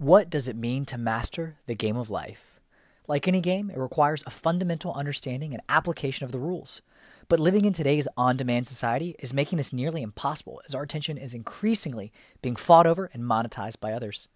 What does it mean to master the game of life? Like any game, it requires a fundamental understanding and application of the rules. But living in today's on demand society is making this nearly impossible as our attention is increasingly being fought over and monetized by others.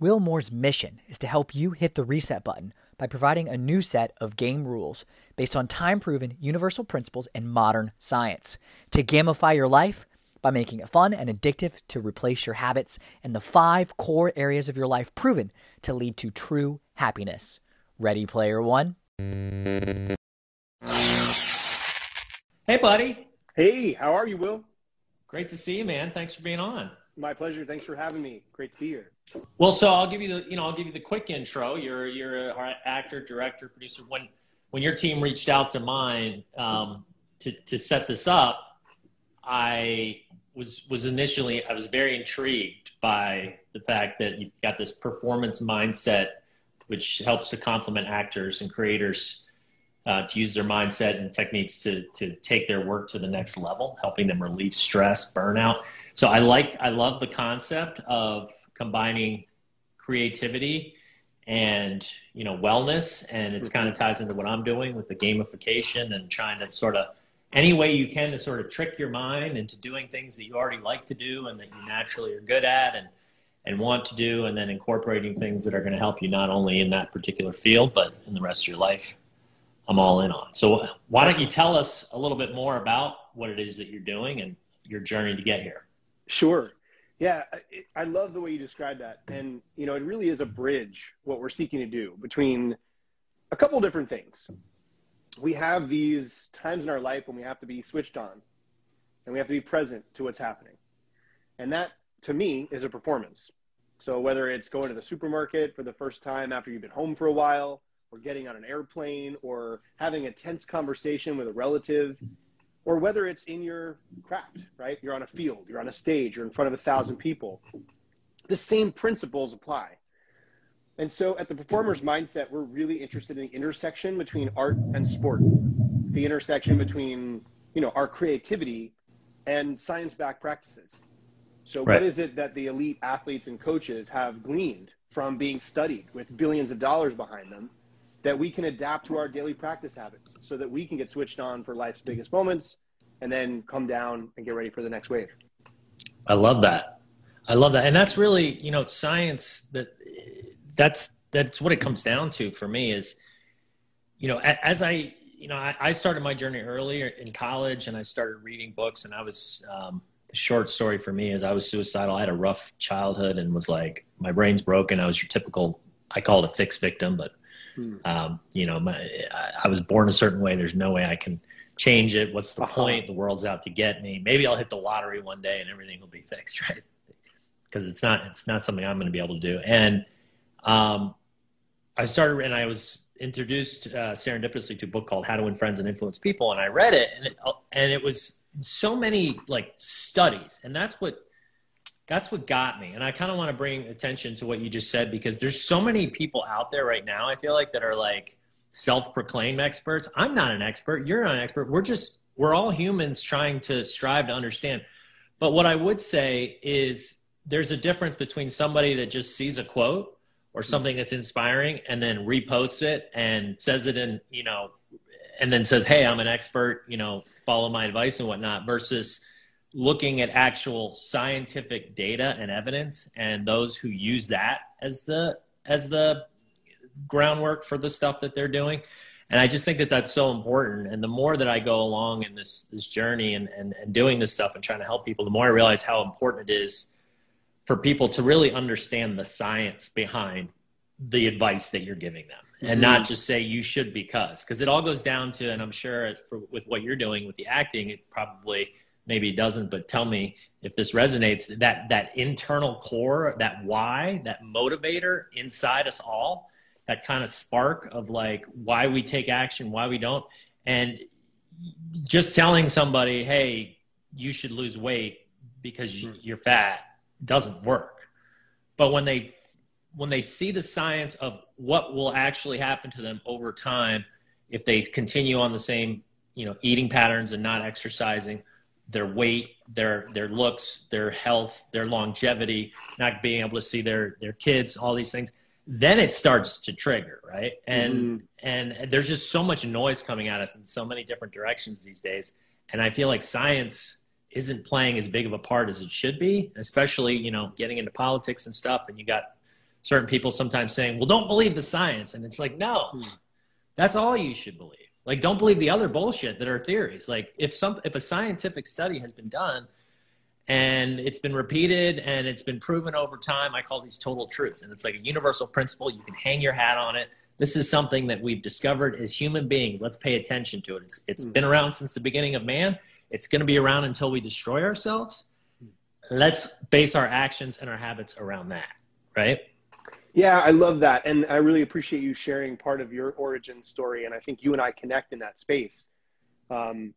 Will Moore's mission is to help you hit the reset button by providing a new set of game rules based on time proven universal principles and modern science to gamify your life by making it fun and addictive to replace your habits and the five core areas of your life proven to lead to true happiness. Ready, player one? Hey, buddy. Hey, how are you, Will? Great to see you, man. Thanks for being on. My pleasure. Thanks for having me. Great to be here. Well, so I'll give you the, you know, I'll give you the quick intro. You're, you're an actor, director, producer. When, when your team reached out to mine um, to, to set this up, I was was initially I was very intrigued by the fact that you've got this performance mindset, which helps to complement actors and creators uh, to use their mindset and techniques to to take their work to the next level, helping them relieve stress, burnout. So I like I love the concept of combining creativity and you know wellness, and it's kind of ties into what I'm doing with the gamification and trying to sort of any way you can to sort of trick your mind into doing things that you already like to do and that you naturally are good at and and want to do and then incorporating things that are going to help you not only in that particular field but in the rest of your life. I'm all in on so why don't you tell us a little bit more about what it is that you're doing and your journey to get here? Sure. Yeah i love the way you described that. And you know it really is a bridge what we're seeking to do between a couple different things we have these times in our life when we have to be switched on and we have to be present to what's happening. And that, to me, is a performance. So whether it's going to the supermarket for the first time after you've been home for a while, or getting on an airplane, or having a tense conversation with a relative, or whether it's in your craft, right? You're on a field, you're on a stage, you're in front of a thousand people. The same principles apply. And so at the performer's mindset, we're really interested in the intersection between art and sport, the intersection between, you know, our creativity and science-backed practices. So right. what is it that the elite athletes and coaches have gleaned from being studied with billions of dollars behind them that we can adapt to our daily practice habits so that we can get switched on for life's biggest moments and then come down and get ready for the next wave. I love that. I love that. And that's really, you know, science that that's that's what it comes down to for me is you know as i you know i, started my journey earlier in college and i started reading books and i was um, the short story for me is i was suicidal. I had a rough childhood and was like my brain's broken. I was your typical i call it a fixed victim but hmm. um, you know my, I, I, was born a certain way. There's no way i can change it. What's the uh-huh. point? The world's out to get me. Maybe i'll hit the lottery one day and everything will be fixed right? Because it's not it's not something i'm going to be able to do. And um, I started and I was introduced uh, serendipitously to a book called How to Win Friends and Influence People, and I read it, and it, and it was so many like studies, and that's what that's what got me. And I kind of want to bring attention to what you just said because there's so many people out there right now. I feel like that are like self-proclaimed experts. I'm not an expert. You're not an expert. We're just we're all humans trying to strive to understand. But what I would say is there's a difference between somebody that just sees a quote or hmm. something that's inspiring and then reposts it and says it in you know and then says hey i'm an expert you know follow my advice and whatnot versus looking at actual scientific data and evidence and those who use that as the as the groundwork for the stuff that they're doing. And i just think that that's so important. And the more that i go along in this this journey and, and, and doing this stuff and trying to help people the more i realize how important it is for people to really understand the science behind the advice that you're giving them and mm-hmm. not just say you should because because it all goes down to and i'm sure for, with what you're doing with the acting it probably maybe it doesn't but tell me if this resonates that that internal core that why that motivator inside us all that kind of spark of like why we take action why we don't and just telling somebody hey you should lose weight because mm-hmm. you're fat doesn't work. But when they when they see the science of what will actually happen to them over time if they continue on the same you know eating patterns and not exercising their weight, their their looks, their health, their longevity, not being able to see their their kids, all these things, then it starts to trigger, right? And mm-hmm. and there's just so much noise coming at us in so many different directions these days. And I feel like science isn't playing as big of a part as it should be, especially, you know, getting into politics and stuff. And you got certain people sometimes saying, well, don't believe the science. And it's like, no, mm. that's all you should believe. Like, don't believe the other bullshit that are theories. Like, if some, if a scientific study has been done and it's been repeated and it's been proven over time, I call these total truths. And it's like a universal principle. You can hang your hat on it. This is something that we've discovered as human beings. Let's pay attention to it. It's, it's mm. been around since the beginning of man. It's going to be around until we destroy ourselves. Let's base our actions and our habits around that, right? Yeah, I love that. And I really appreciate you sharing part of your origin story. And I think you and I connect in that space. Um,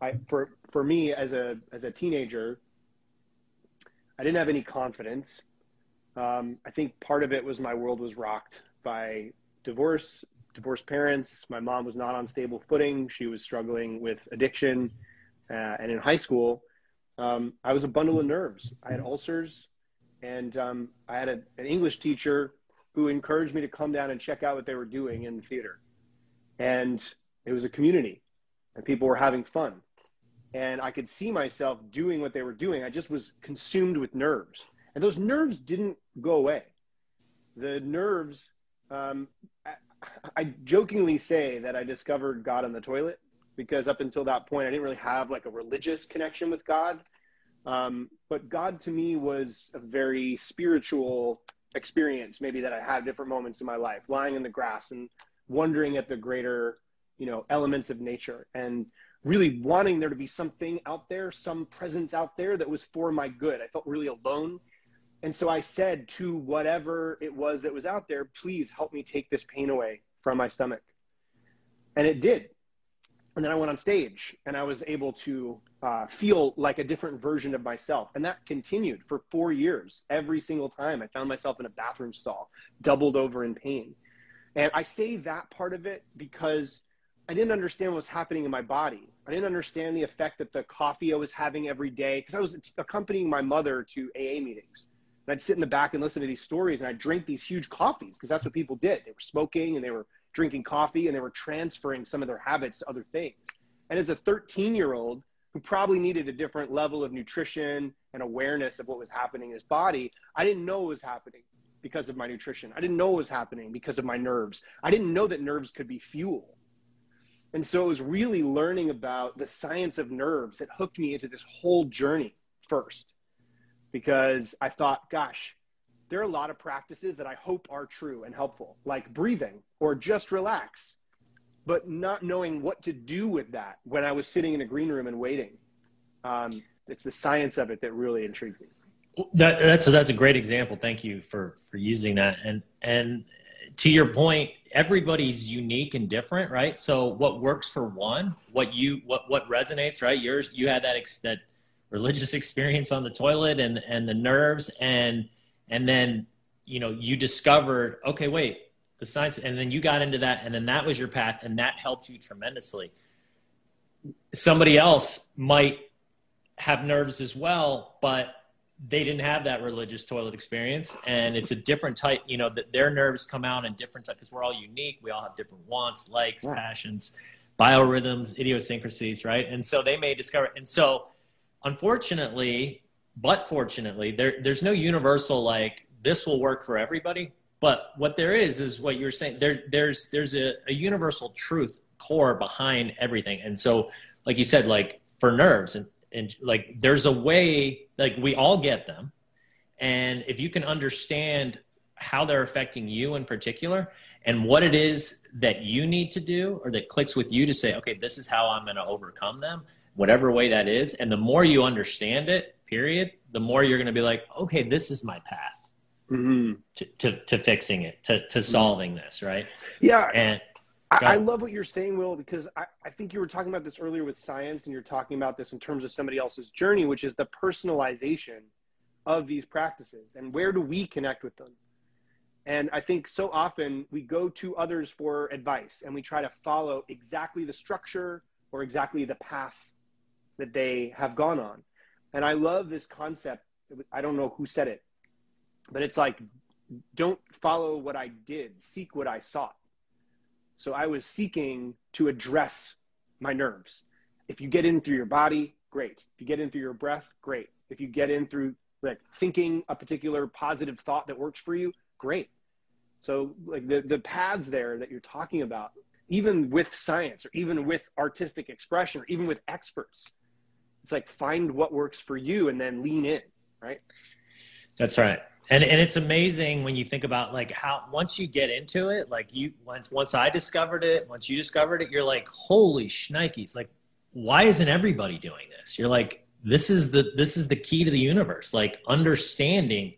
I, for, for me as a, as a teenager, I didn't have any confidence. Um, I think part of it was my world was rocked by divorce, divorced parents. My mom was not on stable footing. She was struggling with addiction. Uh, and in high school, um, I was a bundle of nerves. I had ulcers. And um, I had a, an English teacher who encouraged me to come down and check out what they were doing in the theater. And it was a community, and people were having fun. And I could see myself doing what they were doing. I just was consumed with nerves. And those nerves didn't go away. The nerves, um, I, I jokingly say that I discovered God on the toilet because up until that point, I didn't really have like a religious connection with God. Um, but God to me was a very spiritual experience, maybe that I had different moments in my life, lying in the grass and wondering at the greater, you know, elements of nature and really wanting there to be something out there, some presence out there that was for my good. I felt really alone. And so I said to whatever it was that was out there, please help me take this pain away from my stomach. And it did and then I went on stage and I was able to uh, feel like a different version of myself. And that continued for four years. Every single time I found myself in a bathroom stall, doubled over in pain. And I say that part of it because I didn't understand what was happening in my body. I didn't understand the effect that the coffee I was having every day, because I was accompanying my mother to AA meetings. And I'd sit in the back and listen to these stories and I'd drink these huge coffees because that's what people did. They were smoking and they were drinking coffee and they were transferring some of their habits to other things. And as a 13 year old who probably needed a different level of nutrition and awareness of what was happening in his body, I didn't know what was happening because of my nutrition. I didn't know what was happening because of my nerves. I didn't know that nerves could be fuel. And so it was really learning about the science of nerves that hooked me into this whole journey first. Because I thought, gosh, there are a lot of practices that I hope are true and helpful, like breathing or just relax, but not knowing what to do with that when I was sitting in a green room and waiting. Um, it's the science of it that really intrigued me. That, that's a, that's a great example. Thank you for for using that. And and to your point, everybody's unique and different, right? So what works for one, what you what what resonates, right? Yours you had that ex, that religious experience on the toilet and and the nerves and and then you know you discovered okay wait the science and then you got into that and then that was your path and that helped you tremendously. Somebody else might have nerves as well but they didn't have that religious toilet experience and it's a different type you know that their nerves come out in different types because we're all unique. We all have different wants likes yeah. passions biorhythms idiosyncrasies right? And so they may discover and so unfortunately but fortunately, there there's no universal like this will work for everybody. But what there is is what you're saying. There there's there's a, a universal truth core behind everything. And so, like you said, like for nerves and and like there's a way like we all get them, and if you can understand how they're affecting you in particular and what it is that you need to do or that clicks with you to say okay this is how i'm going to overcome them whatever way that is and the more you understand it period, the more you're going to be like, okay, this is my path mm-hmm. to, to, to, fixing it, to, to solving this, right? Yeah. And I, I, love what you're saying, Will, because I, I think you were talking about this earlier with science, and you're talking about this in terms of somebody else's journey, which is the personalization of these practices and where do we connect with them? And I think so often we go to others for advice and we try to follow exactly the structure or exactly the path that they have gone on. And I love this concept. I don't know who said it, but it's like, don't follow what I did, seek what I sought. So I was seeking to address my nerves. If you get in through your body, great. If you get in through your breath, great. If you get in through like thinking a particular positive thought that works for you, great. So like the, the paths there that you're talking about, even with science or even with artistic expression or even with experts, it's like find what works for you and then lean in, right? That's right. And and it's amazing when you think about like how once you get into it, like you once once I discovered it, once you discovered it, you're like, holy shnikes, like why isn't everybody doing this? You're like, this is the this is the key to the universe, like understanding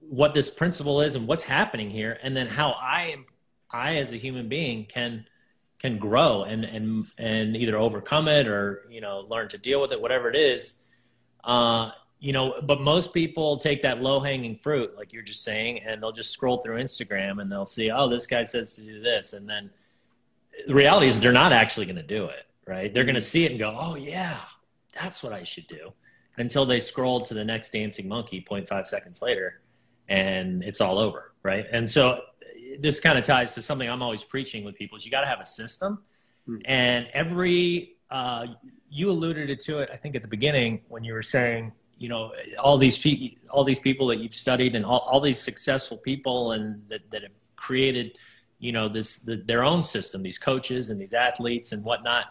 what this principle is and what's happening here, and then how I am I as a human being can can grow and and and either overcome it or you know learn to deal with it, whatever it is. Uh, you know, but most people take that low hanging fruit, like you're just saying, and they'll just scroll through Instagram and they'll see, oh, this guy says to do this, and then the reality is they're not actually going to do it, right? They're going to see it and go, oh yeah, that's what I should do, until they scroll to the next dancing monkey 0.5 seconds later, and it's all over, right? And so this kind of ties to something I'm always preaching with people: is you got to have a system, hmm. and every uh, you alluded to it, I think, at the beginning when you were saying you know all these pe- all these people that you've studied and all, all these successful people and that, that have created you know this the, their own system these coaches and these athletes and whatnot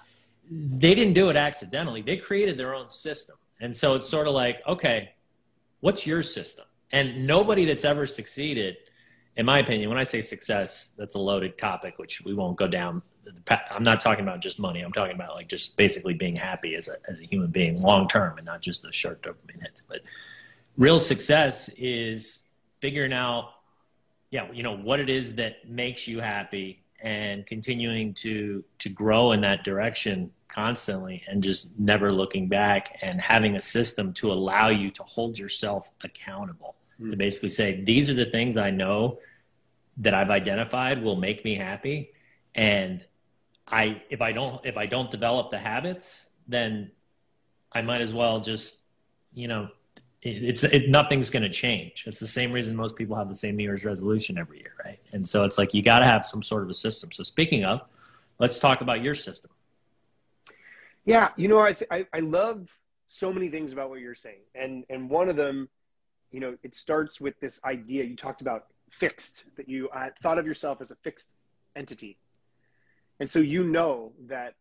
they didn't do it accidentally. They created their own system. And so it's sort of like okay what's your system? And nobody that's ever succeeded in my opinion when i say success that's a loaded topic which we won't go down I'm not talking about just money. I'm talking about like just basically being happy as a as a human being long term and not just the short term minutes. But real success is figuring out, yeah, you know what it is that makes you happy and continuing to to grow in that direction constantly and just never looking back and having a system to allow you to hold yourself accountable mm. to basically say these are the things I know that I've identified will make me happy and I if I don't if I don't develop the habits, then I might as well just you know it, it's it, nothing's going to change. It's the same reason most people have the same New Year's resolution every year, right? And so it's like you got to have some sort of a system. So speaking of, let's talk about your system. Yeah, you know, I th- I, I love so many things about what you're saying, and and one of them, you know, it starts with this idea you talked about fixed that you uh, thought of yourself as a fixed entity. And so you know that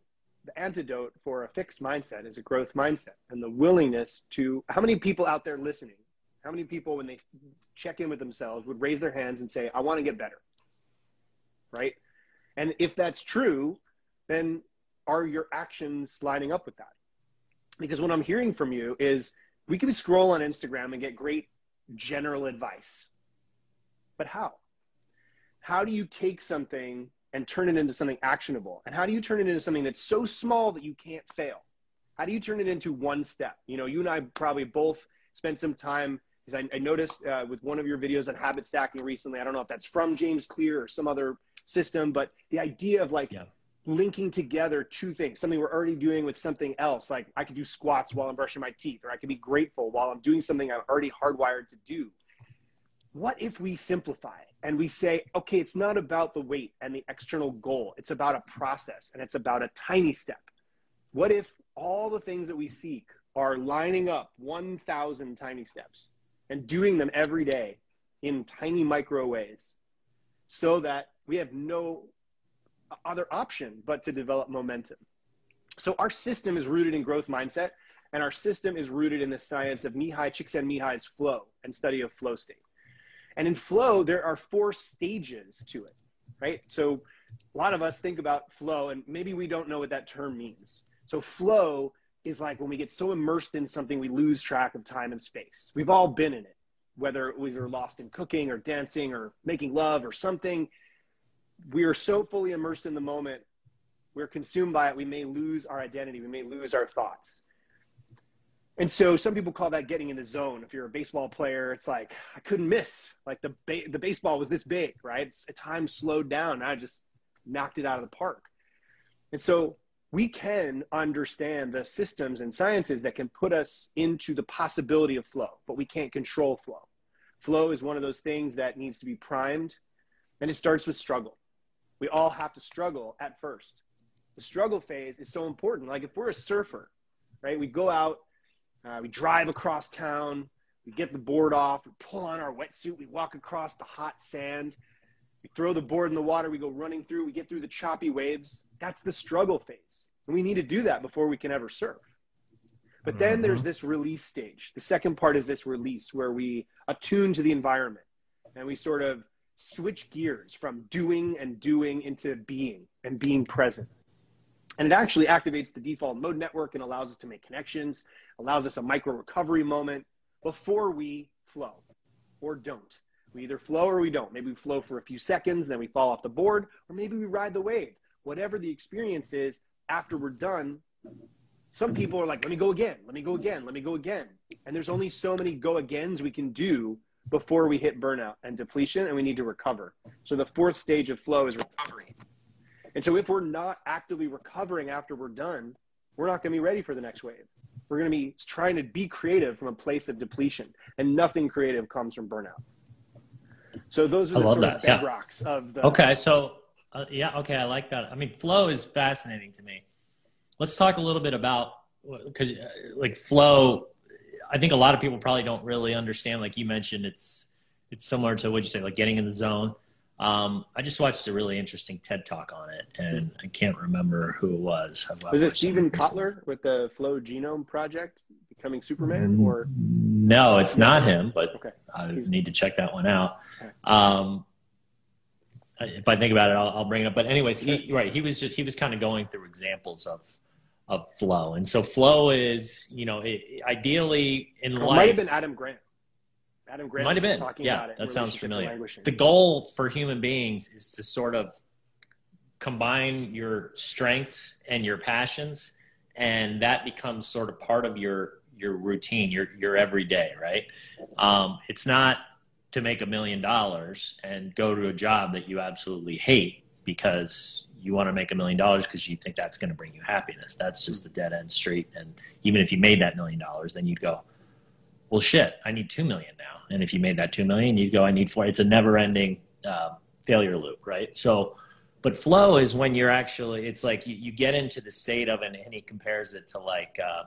the antidote for a fixed mindset is a growth mindset and the willingness to how many people out there listening how many people when they check in with themselves would raise their hands and say i want to get better. Right? And if that's true then are your actions lining up with that? Because what i'm hearing from you is we can scroll on instagram and get great general advice but how how do you take something and turn it into something actionable? And how do you turn it into something that's so small that you can't fail? How do you turn it into one step? You know, you and I probably both spent some time because I, I, noticed uh, with one of your videos on habit stacking recently. I don't know if that's from James Clear or some other system, but the idea of like yeah. linking together two things, something we're already doing with something else. Like I could do squats while I'm brushing my teeth, or I could be grateful while I'm doing something I'm already hardwired to do. What if we simplify it? and we say, okay, it's not about the weight and the external goal. It's about a process and it's about a tiny step. What if all the things that we seek are lining up 1,000 tiny steps and doing them every day in tiny micro ways so that we have no other option but to develop momentum? So our system is rooted in growth mindset and our system is rooted in the science of Mihaly Csikszentmihalyi's flow and study of flow state. And in flow, there are four stages to it, right? So a lot of us think about flow and maybe we don't know what that term means. So flow is like when we get so immersed in something, we lose track of time and space. We've all been in it, whether we were lost in cooking or dancing or making love or something. We are so fully immersed in the moment, we're consumed by it, we may lose our identity, we may lose our thoughts. And so some people call that getting in the zone. If you're a baseball player, it's like I couldn't miss. Like the ba- the baseball was this big, right? It's, time slowed down. I just knocked it out of the park. And so we can understand the systems and sciences that can put us into the possibility of flow, but we can't control flow. Flow is one of those things that needs to be primed, and it starts with struggle. We all have to struggle at first. The struggle phase is so important. Like if we're a surfer, right? We go out, uh, we drive across town, we get the board off, we pull on our wetsuit, we walk across the hot sand, we throw the board in the water, we go running through, we get through the choppy waves. That's the struggle phase. And we need to do that before we can ever surf. But then mm-hmm. there's this release stage. The second part is this release where we attune to the environment and we sort of switch gears from doing and doing into being and being present. And it actually activates the default mode network and allows us to make connections, allows us a micro recovery moment before we flow or don't. We either flow or we don't. Maybe we flow for a few seconds, then we fall off the board, or maybe we ride the wave. Whatever the experience is, after we're done, some people are like, let me go again, let me go again, let me go again. And there's only so many go agains we can do before we hit burnout and depletion, and we need to recover. So the fourth stage of flow is recovery. And so if we're not actively recovering after we're done, we're not going to be ready for the next wave. We're going to be trying to be creative from a place of depletion, and nothing creative comes from burnout. So those are the sort that. of bedrocks yeah. of the. Okay, so uh, yeah, okay, I like that. I mean, flow is fascinating to me. Let's talk a little bit about because uh, like flow. I think a lot of people probably don't really understand. Like you mentioned, it's it's similar to what you say, like getting in the zone. Um, I just watched a really interesting TED talk on it, and I can't remember who it was. Was it Steven Kotler with the Flow Genome Project, becoming Superman, or no? It's not him, but okay. I He's... need to check that one out. Okay. Um, if I think about it, I'll, I'll bring it up. But anyways, he, right, he was just he was kind of going through examples of of flow, and so flow is you know it, ideally in oh, life. Might have been Adam Grant. Adam Grant might have been talking yeah, about it. That sounds familiar. The goal for human beings is to sort of combine your strengths and your passions, and that becomes sort of part of your your routine, your your everyday, right? Um, it's not to make a million dollars and go to a job that you absolutely hate because you want to make a million dollars because you think that's going to bring you happiness. That's just a dead end street. And even if you made that million dollars, then you'd go, well, shit, I need two million now. And if you made that two million, you'd go, I need four. It's a never ending uh, failure loop, right? So, but flow is when you're actually, it's like you, you get into the state of, and, and he compares it to like uh,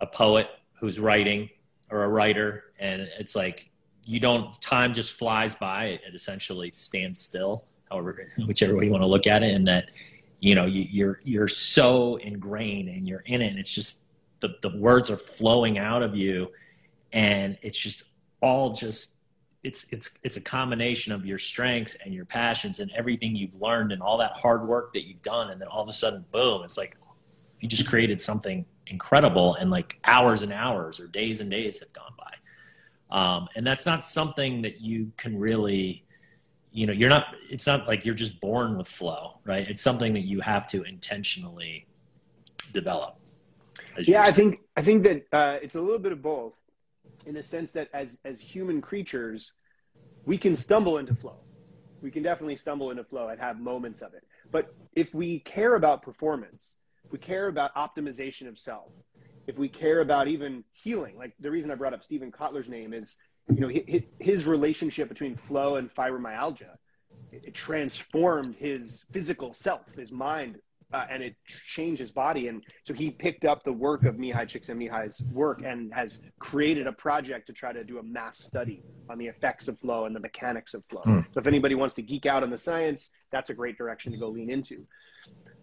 a poet who's writing or a writer. And it's like you don't time just flies by it, it essentially stands still however whichever way you want to look at it and that you know you, you're you're so ingrained and you're in it and it's just the, the words are flowing out of you and it's just all just it's it's it's a combination of your strengths and your passions and everything you've learned and all that hard work that you've done. And then all of a sudden boom it's like you just created something incredible and like hours and hours or days and days have gone by. Um, and that's not something that you can really you know you're not it's not like you're just born with flow right? It's something that you have to intentionally develop yeah i think i think that uh, it's a little bit of both in the sense that as as human creatures we can stumble into flow. We can definitely stumble into flow and have moments of it. But if we care about performance we care about optimization of self if we care about even healing, like the reason I brought up Steven Kotler's name is, you know, his relationship between flow and fibromyalgia, it transformed his physical self, his mind, uh, and it changed his body. And so he picked up the work of Mihaly Csikszentmihalyi's work and has created a project to try to do a mass study on the effects of flow and the mechanics of flow. Mm. So if anybody wants to geek out on the science, that's a great direction to go lean into.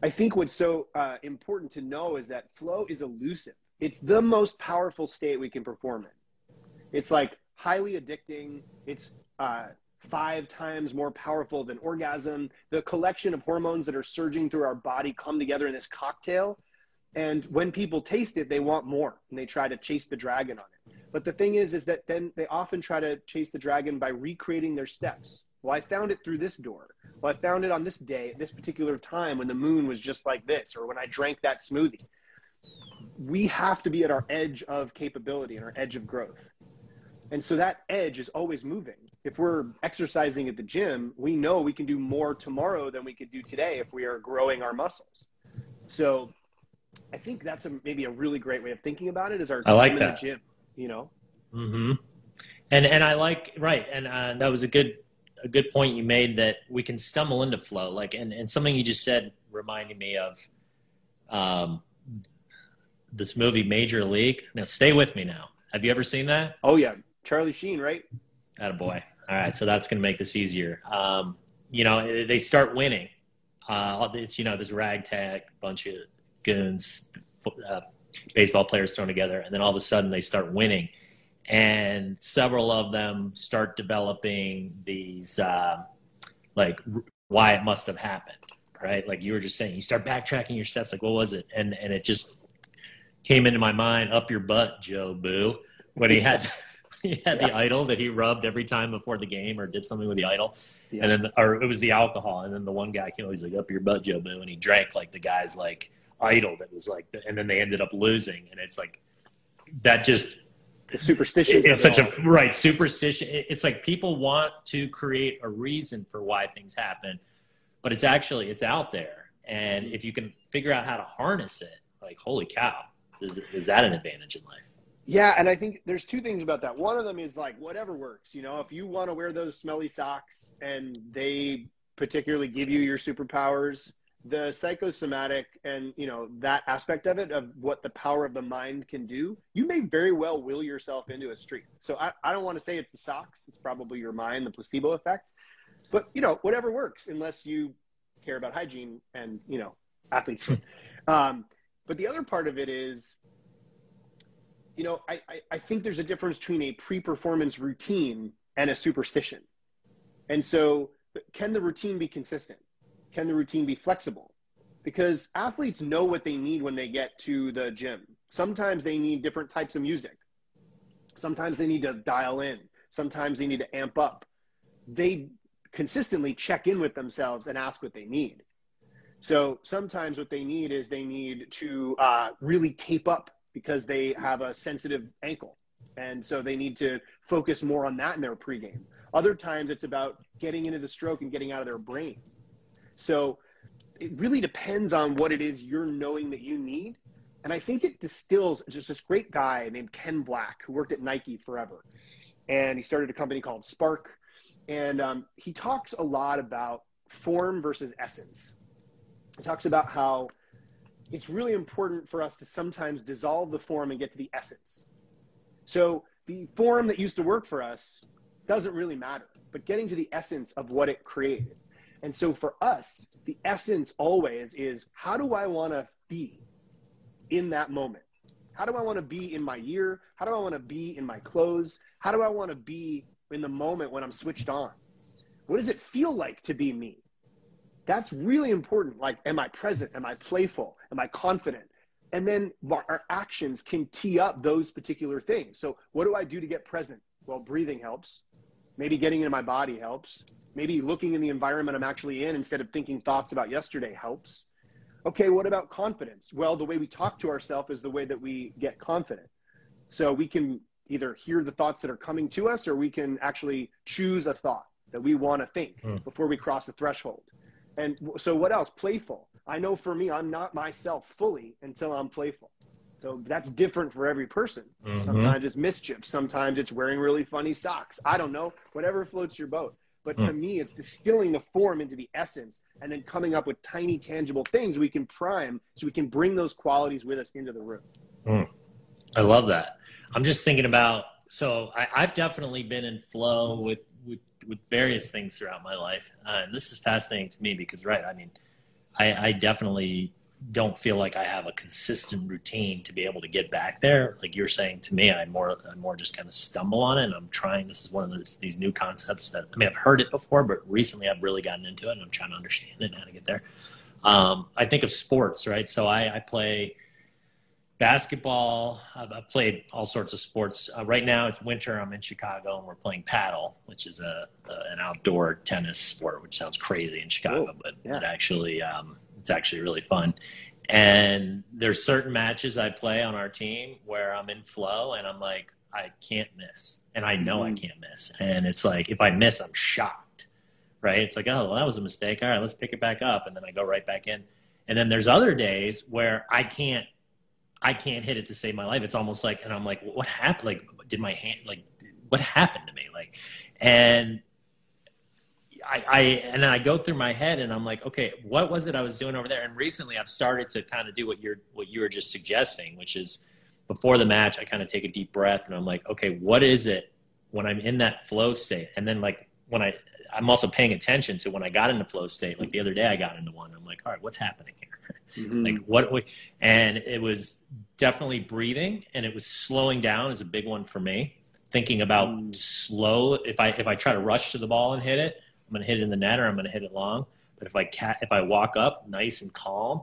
I think what's so uh, important to know is that flow is elusive it's the most powerful state we can perform in. It's like highly addicting. It's uh, five times more powerful than orgasm. The collection of hormones that are surging through our body come together in this cocktail. And when people taste it, they want more and they try to chase the dragon on it. But the thing is, is that then they often try to chase the dragon by recreating their steps. Well, I found it through this door. Well, I found it on this day, at this particular time when the moon was just like this, or when I drank that smoothie we have to be at our edge of capability and our edge of growth. And so that edge is always moving. If we're exercising at the gym, we know we can do more tomorrow than we could do today if we are growing our muscles. So I think that's a, maybe a really great way of thinking about it is our I like time that. in the gym, you know? Mm-hmm. And and I like right, and uh, that was a good a good point you made that we can stumble into flow. Like, and and something you just said reminded me of um, this movie Major League. Now, stay with me now. Have you ever seen that? Oh yeah. Charlie Sheen, right? boy. All right, so that's going to make this easier. Um, you know, they start winning. Uh, it's you know this ragtag bunch of goons, uh, baseball players thrown together, and then all of a sudden they start winning, and several of them start developing these uh, like r- why it must have happened, right? Like you were just saying, you start backtracking your steps, like what was it, and and it just came into my mind, up your butt, Jobu, when he had. He had the idol that he rubbed every time before the game, or did something with the idol, Yeah. and then or it was the alcohol, and then the one guy came, over, he's like, "Up your butt, Jobu," and he drank like the guy's like idol that was like, and then they ended up losing, and it's like that just The superstitions. it's such it a right superstition. It- It's like people want to create a reason for why things happen, but it's actually it's out there, and if you can figure out how to harness it, like holy cow, is is that an advantage in life? Yeah, and I think there's two things about that. One of them is like whatever works. You know, if you want to wear those smelly socks and they particularly give you your superpowers, the psychosomatic and you know that aspect of it of what the power of the mind can do, you may very well will yourself into a streak. So I, I don't want to say it's the socks. It's probably your mind, the placebo effect. But you know, whatever works, unless you care about hygiene and you know athletes. um, but the other part of it is you know, I, I, I think there's a difference between a pre-performance routine and a superstition. And so can the routine be consistent? Can the routine be flexible? Because athletes know what they need when they get to the gym. Sometimes they need different types of music. Sometimes they need to dial in. Sometimes they need to amp up. They consistently check in with themselves and ask what they need. So sometimes what they need is they need to uh, really tape up because they have a sensitive ankle. And so they need to focus more on that in their pregame. Other times it's about getting into the stroke and getting out of their brain. So it really depends on what it is you're knowing that you need. And I think it distills just this great guy named Ken Black who worked at Nike forever. And he started a company called Spark. And um, he talks a lot about form versus essence. He talks about how it's really important for us to sometimes dissolve the form and get to the essence. So the form that used to work for us doesn't really matter, but getting to the essence of what it created. And so for us, the essence always is how do I want to be in that moment? How do I want to be in my year? How do I want to be in my clothes? How do I want to be in the moment when I'm switched on? What does it feel like to be me? That's really important. Like, am I present? Am I playful? Am I confident? And then our actions can tee up those particular things. So, what do I do to get present? Well, breathing helps. Maybe getting into my body helps. Maybe looking in the environment I'm actually in instead of thinking thoughts about yesterday helps. Okay, what about confidence? Well, the way we talk to ourselves is the way that we get confident. So, we can either hear the thoughts that are coming to us or we can actually choose a thought that we want to think Mm. before we cross the threshold. And so, what else? Playful. I know for me, I'm not myself fully until I'm playful. So that's different for every person. Mhm. Sometimes it's mischief. Sometimes it's wearing really funny socks. I don't know. Whatever floats your boat. But to me, it's distilling the form into the essence and then coming up with tiny, tangible things we can prime so we can bring those qualities with us into the room. I love that. I'm just thinking about so I, I've definitely been in flow with with, various things throughout my life, uh, and this is fascinating to me because right, I mean, I, I definitely don't feel like I have a consistent routine to be able to get back there. Like you're saying to me, I'm more I'm more just kind of stumble on it, and I'm trying. This is one of those, these new concepts that I mean I've heard it before, but recently I've really gotten into it, and I'm trying to understand it and how to get there. Um, I think of sports, right? So I, I play basketball. I've, I've played all sorts of sports. Uh, right now it's winter. I'm in Chicago and we're playing paddle, which is a, a an outdoor tennis sport, which sounds crazy in Chicago, Oh, but yeah. it actually um, it's actually really fun. And there's certain matches I play on our team where I'm in flow and I'm like, I can't miss, and I know I Mhm. can't miss. And it's like if I miss, I'm shocked. Right? It's like, oh, well, that was a mistake. All right, let's pick it back up, and then I go right back in And then there's other days where I can't I can't hit it to save my life. It's almost like and I'm like, what happened? Like did my hand like what happened to me? Like and I, I and then I go through my head and I'm like, okay, what was it I was doing over there? And recently I've started to kind of do what you're what you were just suggesting, which is before the match, I kind of take a deep breath and I'm like, okay, what is it when I'm in that flow state? And then like when I I'm also paying attention to when I got into flow state. Like the other day, I got into one. I'm like, all right, what's happening here? Mm-hmm. like what? And it was definitely breathing, and it was slowing down is a big one for me. Thinking about mm. slow. If I if I try to rush to the ball and hit it, I'm going to hit it in the net or I'm going to hit it long. But if I cat, if I walk up nice and calm,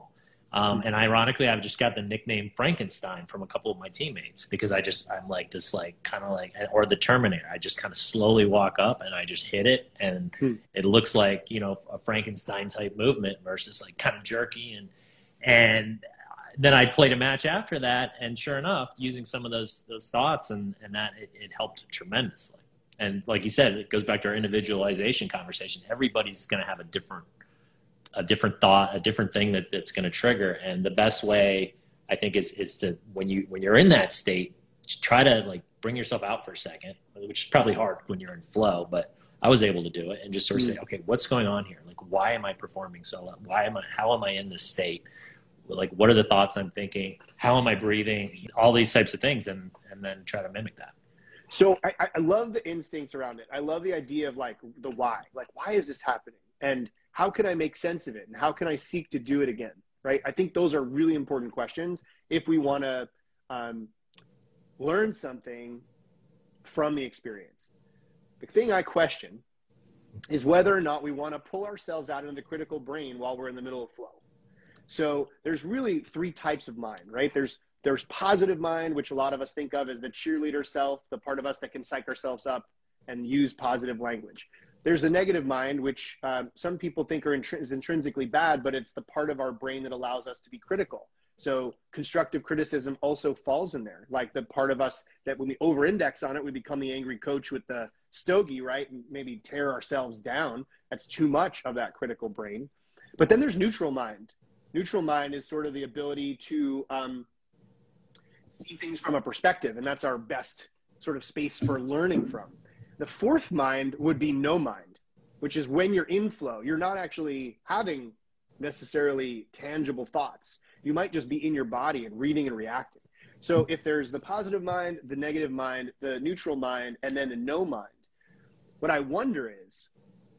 um, and ironically, I've just got the nickname Frankenstein from a couple of my teammates because I just I'm like this like kind of like or the Terminator. I just kind of slowly walk up and I just hit it, and hmm. it looks like you know a Frankenstein type movement versus like kind of jerky and and then I played a match after that, and sure enough, using some of those those thoughts and and that it, it helped tremendously. And like you said, it goes back to our individualization conversation. Everybody's going to have a different a different thought, a different thing that, that's going to trigger. And the best way I think is is to when you when you're in that state, try to like bring yourself out for a second, which is probably hard when you're in flow, but I was able to do it and just sort of say, mm. okay, what's going on here? Like, why am I performing so well? Why am I? How am I in this state? Like, what are the thoughts I'm thinking? How am I breathing? All these types of things, and and then try to mimic that. So I, I love the instincts around it. I love the idea of like the why. Like, why is this happening? And how can I make sense of it? And how can I seek to do it again? Right. I think those are really important questions if we want to um, learn something from the experience. The thing I question is whether or not we want to pull ourselves out into the critical brain while we're in the middle of flow. So there's really three types of mind, right? There's there's positive mind, which a lot of us think of as the cheerleader self, the part of us that can psych ourselves up and use positive language. There's a negative mind, which um, some people think are is intrinsically bad, but it's the part of our brain that allows us to be critical. So constructive criticism also falls in there, like the part of us that when we over-index on it, we become the angry coach with the stogie, right? And maybe tear ourselves down. That's too much of that critical brain. But then there's neutral mind. Neutral mind is sort of the ability to um, see things from a perspective, and that's our best sort of space for learning from. The fourth mind would be no mind, which is when you're in flow, you're not actually having necessarily tangible thoughts. You might just be in your body and reading and reacting. So if there's the positive mind, the negative mind, the neutral mind, and then the no mind, what I wonder is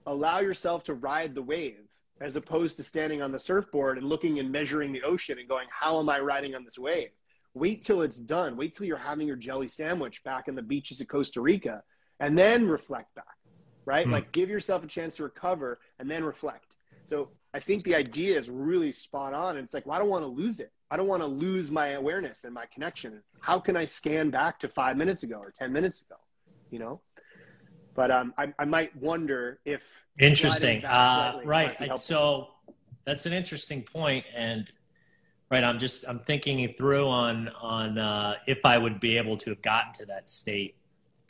allow yourself to ride the wave as opposed to standing on the surfboard and looking and measuring the ocean and going, how am I riding on this wave? Wait till it's done. Wait till you're having your jelly sandwich back in the beaches of Costa Rica and then reflect back, right? Mm. Like give yourself a chance to recover and then reflect. So I think the idea is really spot on. And it's like, well, I don't want to lose it. I don't want to lose my awareness and my connection. How can I scan back to five minutes ago or 10 minutes ago? You know? But um, I, I might wonder if. Interesting. Uh, right. So that's an interesting point, And right, I'm just, I'm thinking through on, on uh, if I would be able to have gotten to that state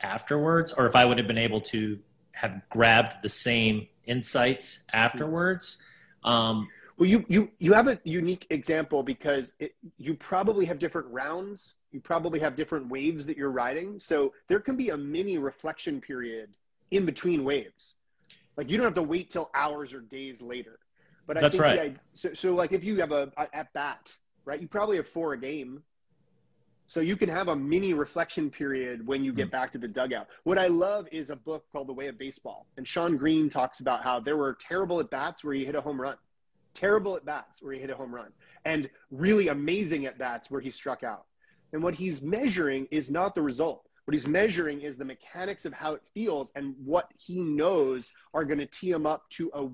afterwards, or if I would have been able to have grabbed the same insights afterwards. Um, well, you you you have a unique example because it, you probably have different rounds. You probably have different waves that you're riding. So there can be a mini reflection period in between waves. Like you don't have to wait till hours or days later. But I That's think right. So, so like if you have a, a at bat, right? You probably have four a game. So you can have a mini reflection period when you get mm. back to the dugout. What I love is a book called The Way of Baseball. And Shawn Green talks about how there were terrible at bats where you hit a home run, terrible at bats where he hit a home run, and really amazing at bats where he struck out. And what he's measuring is not the result. What he's measuring is the mechanics of how it feels and what he knows are going to tee him up to a,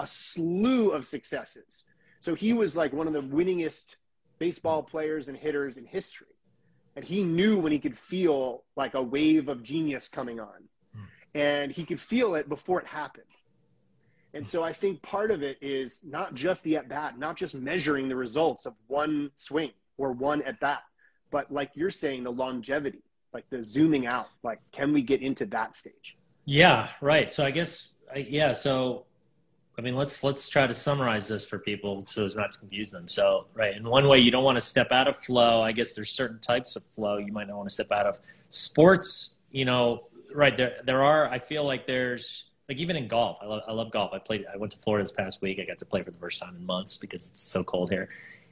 a slew of successes. So he was like one of the winningest baseball players and hitters in history and he knew when he could feel like a wave of genius coming on mm. and he could feel it before it happened and so i think part of it is not just the at bat not just measuring the results of one swing or one at bat but like you're saying the longevity like the zooming out like can we get into that stage yeah right so i guess I, yeah so I mean, let's let's try to summarize this for people so as not to confuse them. So, right, in one way, you don't want to step out of flow. I guess there's certain types of flow you might not want to step out of. Sports, you know, right there there are. I feel like there's like even in golf. I love I love golf. I played. I went to Florida this past week. I got to play for the first time in months because it's so cold here,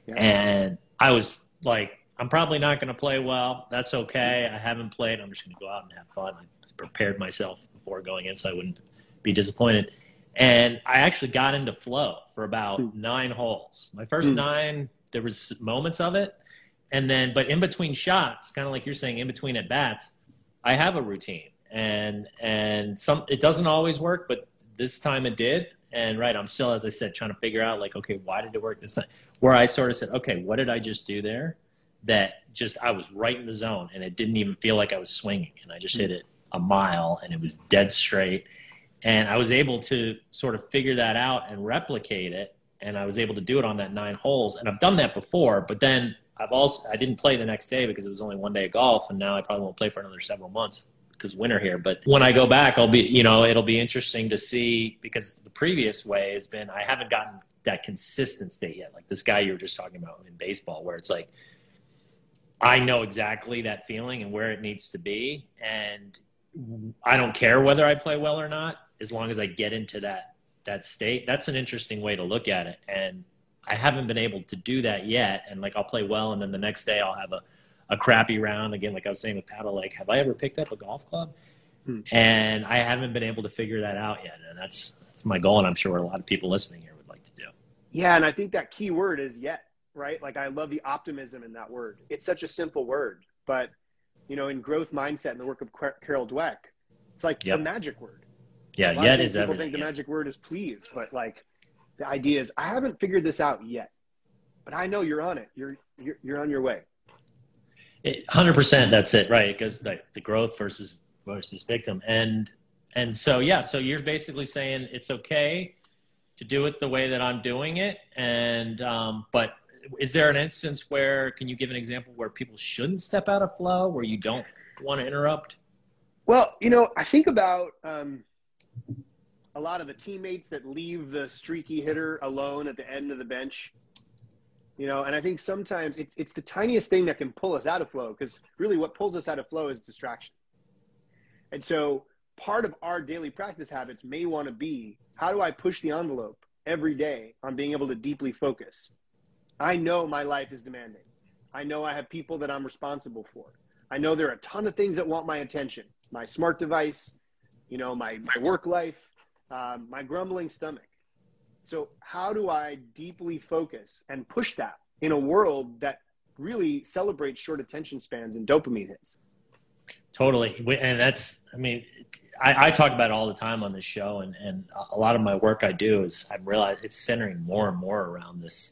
yeah. and I was like, I'm probably not going to play well. That's okay. I haven't played. I'm just going to go out and have fun. I prepared myself before going in so I wouldn't be disappointed and I actually got into flow for about mm. nine holes. My first mm. nine, there was moments of it, and then but in between shots, kind of like you're saying, in between at bats, I have a routine, and and some it doesn't always work, but this time it did. And right, I'm still, as I said, trying to figure out like, okay, why did it work this time? Where I sort of said, okay, what did I just do there? That just I was right in the zone, and it didn't even feel like I was swinging, and I just hit it a mile, and it was dead straight and I was able to sort of figure that out and replicate it. And I was able to do it on that nine holes. And I've done that before, but then I've also, I didn't play the next day because it was only one day of golf. And now I probably won't play for another several months because winter here. But when I go back, I'll be, you know, it'll be interesting to see because the previous way has been, I haven't gotten that consistent state yet. Like this guy you were just talking about in baseball, where it's like, I know exactly that feeling and where it needs to be. And I don't care whether I play well or not as long as I get into that that state. That's an interesting way to look at it, and I haven't been able to do that yet. And like I'll play well, and then the next day I'll have a a crappy round again. Like I was saying with paddle, like have I ever picked up a golf club? Hmm. And I haven't been able to figure that out yet, and that's that's my goal, and I'm sure a lot of people listening here would like to do. Yeah, and I think that key word is yet, right? Like I love the optimism in that word. It's such a simple word, but you know, in growth mindset and the work of Carol Dweck, it's like yep. a magic word. Yeah, yet is people everything. think the magic word is please, but like the idea is I haven't figured this out yet, but I know you're on it. You're you're, you're on your way. Hundred percent. That's it, right? Because the, the growth versus versus victim, and and so yeah, so you're basically saying it's okay to do it the way that I'm doing it, and um, but is there an instance where can you give an example where people shouldn't step out of flow, where you don't want to interrupt? Well, you know, I think about um, a lot of the teammates that leave the streaky hitter alone at the end of the bench. You know, and I think sometimes it's it's the tiniest thing that can pull us out of flow because really what pulls us out of flow is distraction. And so part of our daily practice habits may want to be how do I push the envelope every day on being able to deeply focus? I know my life is demanding. I know I have people that I'm responsible for. I know there are a ton of things that want my attention my smart device, you know, my, my work life, um, my grumbling stomach. So, how do I deeply focus and push that in a world that really celebrates short attention spans and dopamine hits? Totally. And that's, I mean, I, I, talk about it all the time on this show, and, and a lot of my work I do is I'm realize it's centering more and more around this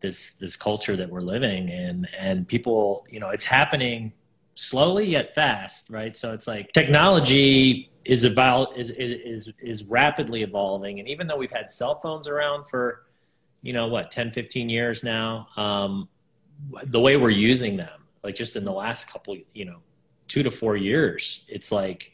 this this culture that we're living in, and people, you know, it's happening slowly yet fast, right? So it's like technology is about is is is rapidly evolving, and even though we've had cell phones around for you know what 10 15 years now um, the way we're using them like just in the last couple you know two to four years it's like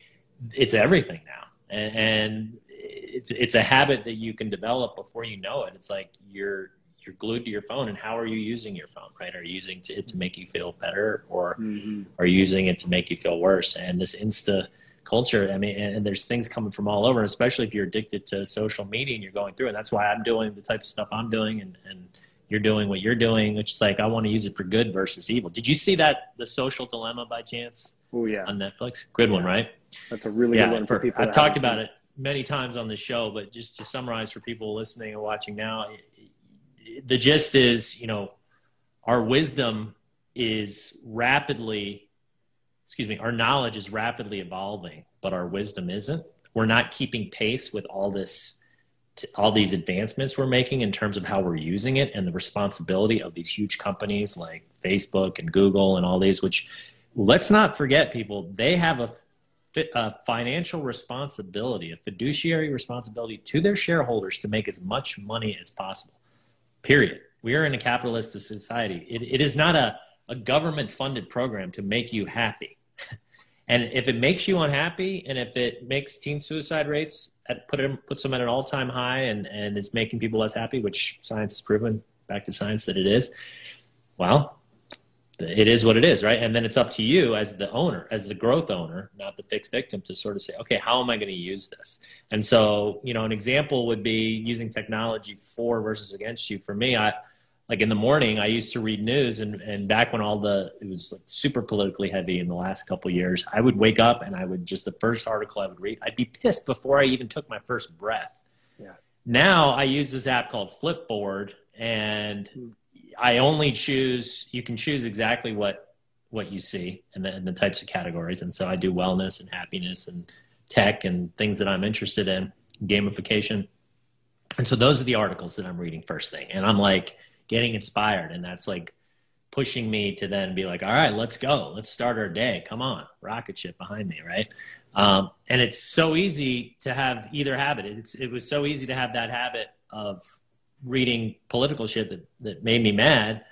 it's everything now. And, and it's it's a habit that you can develop before you know it. It's like you're you're glued to your phone. And how are you using your phone right? Are you using it to make you feel better or mm-hmm. are you using it to make you feel worse? And this insta culture. I mean and, and, there's things coming from all over especially if you're addicted to social media and you're going through and that's why i'm doing the types of stuff i'm doing and, and you're doing what you're doing which is like i want to use it for good versus evil. Did you see that the social dilemma by chance? Oh yeah. On netflix? Good yeah. one right? That's a really yeah, good one for, for people i've talked about it many times on the show but just to summarize for people listening and watching now the gist is, you know, our wisdom is rapidly, excuse me, our knowledge is rapidly evolving, but our wisdom isn't. We're not keeping pace with all this, all these advancements we're making in terms of how we're using it and the responsibility of these huge companies like Facebook and Google and all these, which let's not forget, people, they have a a financial responsibility, a fiduciary responsibility to their shareholders to make as much money as possible period. We are in a capitalist society. It, it is not a, a government funded program to make you happy. And if it makes you unhappy, and if it makes teen suicide rates at, put it puts them at an all time high, and and is making people less happy, which science has proven back to science that it is, well, it is what it is, right? And then it's up to you as the owner, as the growth owner, not the fixed victim, to sort of say, okay, how am I going to use this? And so, you know, an example would be using technology for versus against you. For me, I like in the morning, I used to read news, and and back when all the it was like super politically heavy in the last couple years, I would wake up and I would just the first article I would read, I'd be pissed before I even took my first breath. Yeah. Now I use this app called Flipboard, and. I only choose. You can choose exactly what what you see and the, and the types of categories. And so I do wellness and happiness and tech and things that I'm interested in, gamification. And so those are the articles that I'm reading first thing. And I'm like getting inspired, and that's like pushing me to then be like, all right, let's go, let's start our day. Come on, rocket ship behind me, right? Um, and it's so easy to have either habit. It's, it was so easy to have that habit of reading political shit that, that made me mad.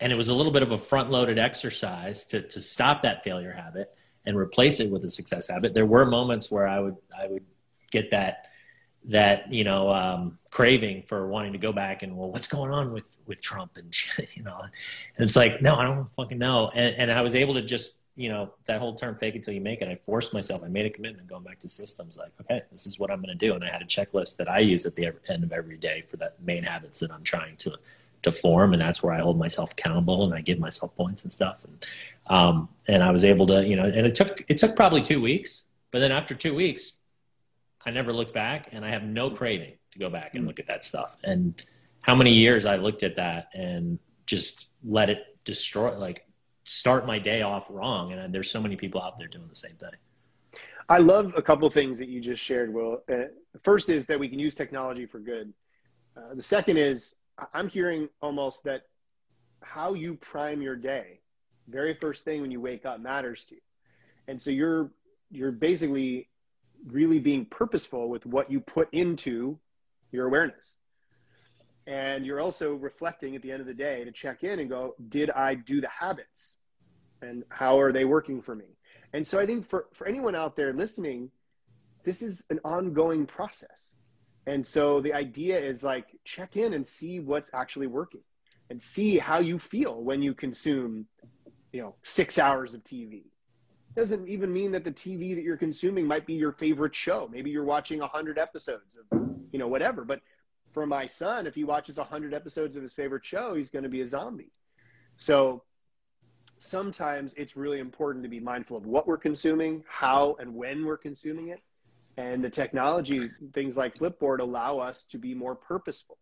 And it was a little bit of a front loaded exercise to, to stop that failure habit and replace it with a success habit. There were moments where I would, I would get that, that, you know, um, craving for wanting to go back and, well, what's going on with, with Trump and, you know, and it's like, no, I don't fucking know. And, and I was able to just you know that whole term fake until you make it. I forced myself. I made a commitment going back to systems like okay this is what i'm going to do. And i had a checklist that i use at the end of every day for that main habits that i'm trying to to form. And that's where i hold myself accountable and i give myself points and stuff. And um and i was able to you know and it took it took probably two weeks. But then after two weeks i never looked back and i have no craving to go back and look at that stuff and how many years i looked at that and just let it destroy like start my day off wrong. And there's so many people out there doing the same thing. I love a couple things that you just shared, Will. Uh, first is that we can use technology for good. Uh, the second is I'm hearing almost that how you prime your day, very first thing when you wake up, matters to you. And so you're you're basically really being purposeful with what you put into your awareness. And you're also reflecting at the end of the day to check in and go did i do the habits? And how are they working for me? And so i think for, for anyone out there listening this is an ongoing process. And so the idea is like check in and see what's actually working and see how you feel when you consume you know six hours of tv doesn't even mean that the tv that you're consuming might be your favorite show maybe you're watching 100 episodes of you know whatever but for my son if he watches 100 episodes of his favorite show he's going to be a zombie so sometimes it's really important to be mindful of what we're consuming, how and when we're consuming it. And the technology, things like Flipboard, allow us to be more purposeful.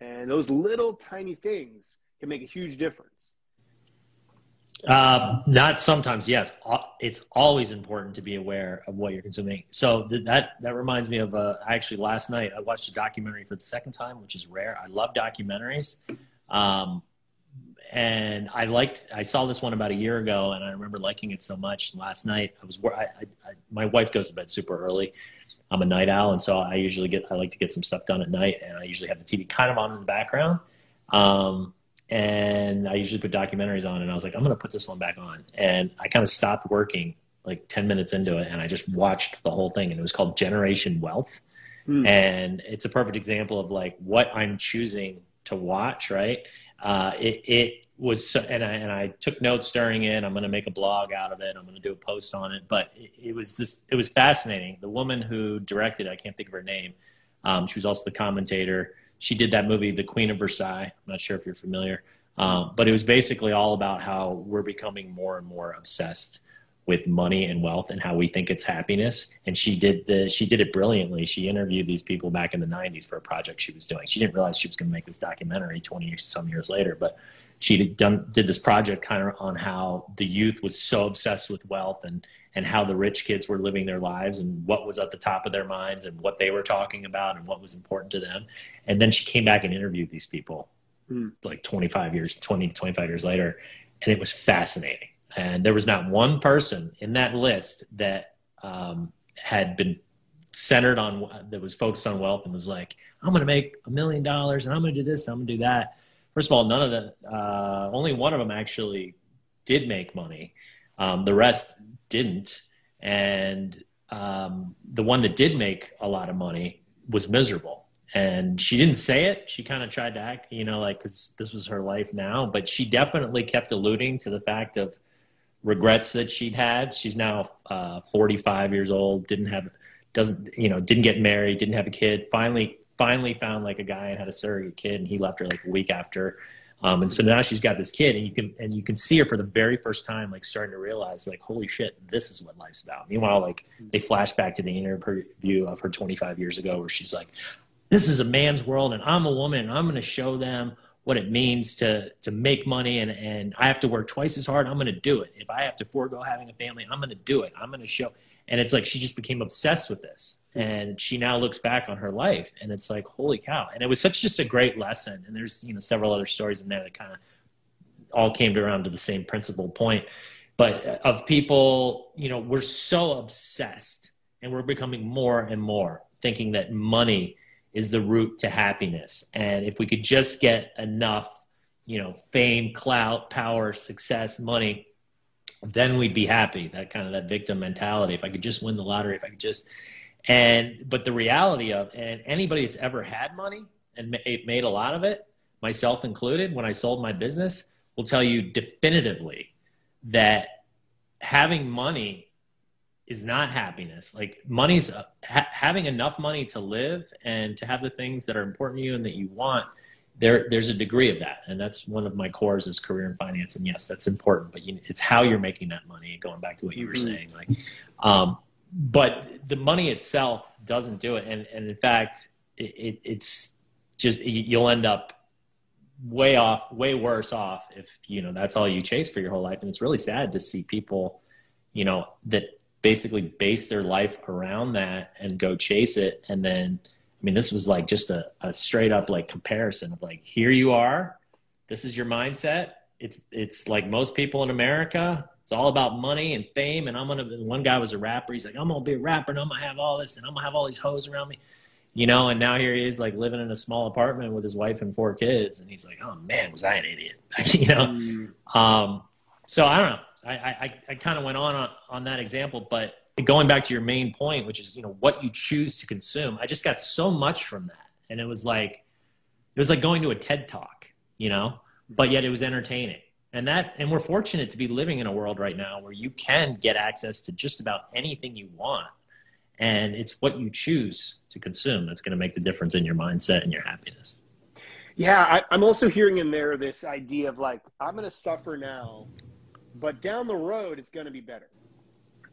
And those little tiny things can make a huge difference. Uh, not sometimes, yes. It's always important to be aware of what you're consuming. So th- that that reminds me of uh, actually last night I watched a documentary for the second time, which is rare. I love documentaries. Um, and I liked. I saw this one about a year ago, and I remember liking it so much. Last night, I was. I, I, I, my wife goes to bed super early. I'm a night owl, and so I usually get. I like to get some stuff done at night, and I usually have the TV kind of on in the background. Um, and I usually put documentaries on, and I was like, I'm going to put this one back on, and I kind of stopped working like 10 minutes into it, and I just watched the whole thing, and it was called Generation Wealth, mm. and it's a perfect example of like what I'm choosing to watch, right? uh, it, it was, and I, and I took notes during it. I'm going to make a blog out of it. I'm going to do a post on it. But it, it, was this, it was fascinating. The woman who directed, it, I can't think of her name. Um, she was also the commentator. She did that movie, The Queen of Versailles. I'm not sure if you're familiar, um, but it was basically all about how we're becoming more and more obsessed with money and wealth and how we think it's happiness. And she did the she did it brilliantly. She interviewed these people back in the 90s for a project she was doing. She didn't realize she was going to make this documentary 20 some years later, but she did, done, did this project kind of on how the youth was so obsessed with wealth and and how the rich kids were living their lives and what was at the top of their minds and what they were talking about and what was important to them. And then she came back and interviewed these people mm. like 25 years, 20 25 years later. And it was fascinating and there was not one person in that list that um, had been centered on that was focused on wealth and was like, I'm going to make a million dollars and I'm going to do this, and I'm going to do that. First of all, none of the, uh, only one of them actually did make money. Um, the rest didn't, and um, the one that did make a lot of money was miserable. And she didn't say it. She kind of tried to act, you know, like because this was her life now. But she definitely kept alluding to the fact of regrets that she'd had. She's now uh, 45 years old. Didn't have, doesn't, you know, didn't get married. Didn't have a kid. Finally, finally found like a guy and had a surrogate kid, and he left her like a week after um, and so now she's got this kid, and you can and you can see her for the very first time, like starting to realize, like, holy shit, this is what life's about. Meanwhile, like they flash back to the interview of her 25 years ago, where she's like, "This is a man's world, and I'm a woman, and I'm going to show them what it means to to make money, and and I have to work twice as hard. I'm going to do it. If I have to forego having a family, I'm going to do it. I'm going to show." And it's like she just became obsessed with this and she now looks back on her life and it's like holy cow. And it was such just a great lesson. And there's you know several other stories in there that kind of all came around to the same principal point. But uh, of people you know we're so obsessed and we're becoming more and more thinking that money is the route to happiness. And if we could just get enough you know fame clout power success money then we'd be happy. That kind of that victim mentality. If i could just win the lottery if i could just and but the reality of and anybody that's ever had money and made a lot of it, myself included, when I sold my business, will tell you definitively that having money is not happiness. Like money's ha- having enough money to live and to have the things that are important to you and that you want. There, there's a degree of that, and that's one of my cores is career and finance. And yes, that's important, but you, it's how you're making that money. Going back to what you were mm-hmm. saying, like, um, but the money itself doesn't do it. And, and in fact, it, it, it's just, you'll end up way off, way worse off if, you know, that's all you chase for your whole life. And it's really sad to see people, you know, that basically base their life around that and go chase it. And then, I mean, this was like just a, a straight up like comparison of like, here you are, this is your mindset. It's, it's like most people in America, it's all about money and fame. And I'm gonna. One guy was a rapper. He's like, I'm gonna be a rapper, and I'm gonna have all this, and I'm gonna have all these hoes around me, you know. And now here he is, like living in a small apartment with his wife and four kids, and he's like, oh man, was I an idiot, you know? Mm. Um, so I don't know. I I, I kind of went on, on on that example, but going back to your main point, which is you know what you choose to consume. I just got so much from that, and it was like it was like going to a TED talk, you know, but yet it was entertaining and that and we're fortunate to be living in a world right now where you can get access to just about anything you want. And it's what you choose to consume that's going to make the difference in your mindset and your happiness. Yeah I, i'm also hearing in there this idea of like i'm going to suffer now but down the road it's going to be better.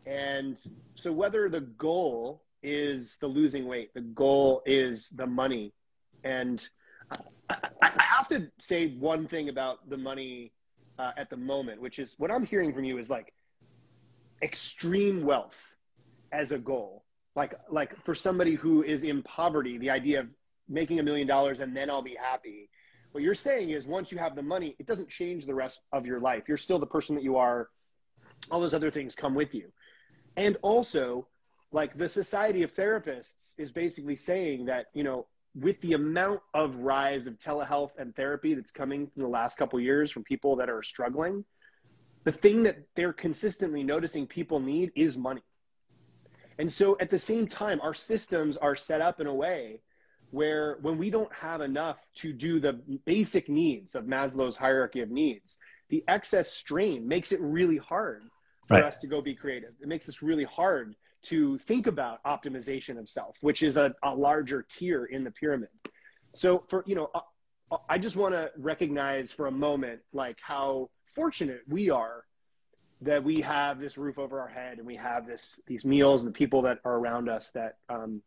And so whether the goal is the losing weight the goal is the money and I, I have to say one thing about the money uh, at the moment, which is what I'm hearing from you is like extreme wealth as a goal. Like like for somebody who is in poverty, the idea of making a million dollars and then I'll be happy. What you're saying is once you have the money, it doesn't change the rest of your life. You're still the person that you are. All those other things come with you. And also, like the Society of Therapists is basically saying that, you know, with the amount of rise of telehealth and therapy that's coming in the last couple years from people that are struggling, the thing that they're consistently noticing people need is money. And so at the same time, our systems are set up in a way where when we don't have enough to do the basic needs of Maslow's hierarchy of needs, the excess strain makes it really hard for right. us to go be creative. It makes us really hard to think about optimization of self, which is a, a larger tier in the pyramid. So for, you know, uh, I just want to recognize for a moment, like how fortunate we are that we have this roof over our head and we have this, these meals and the people that are around us that, um,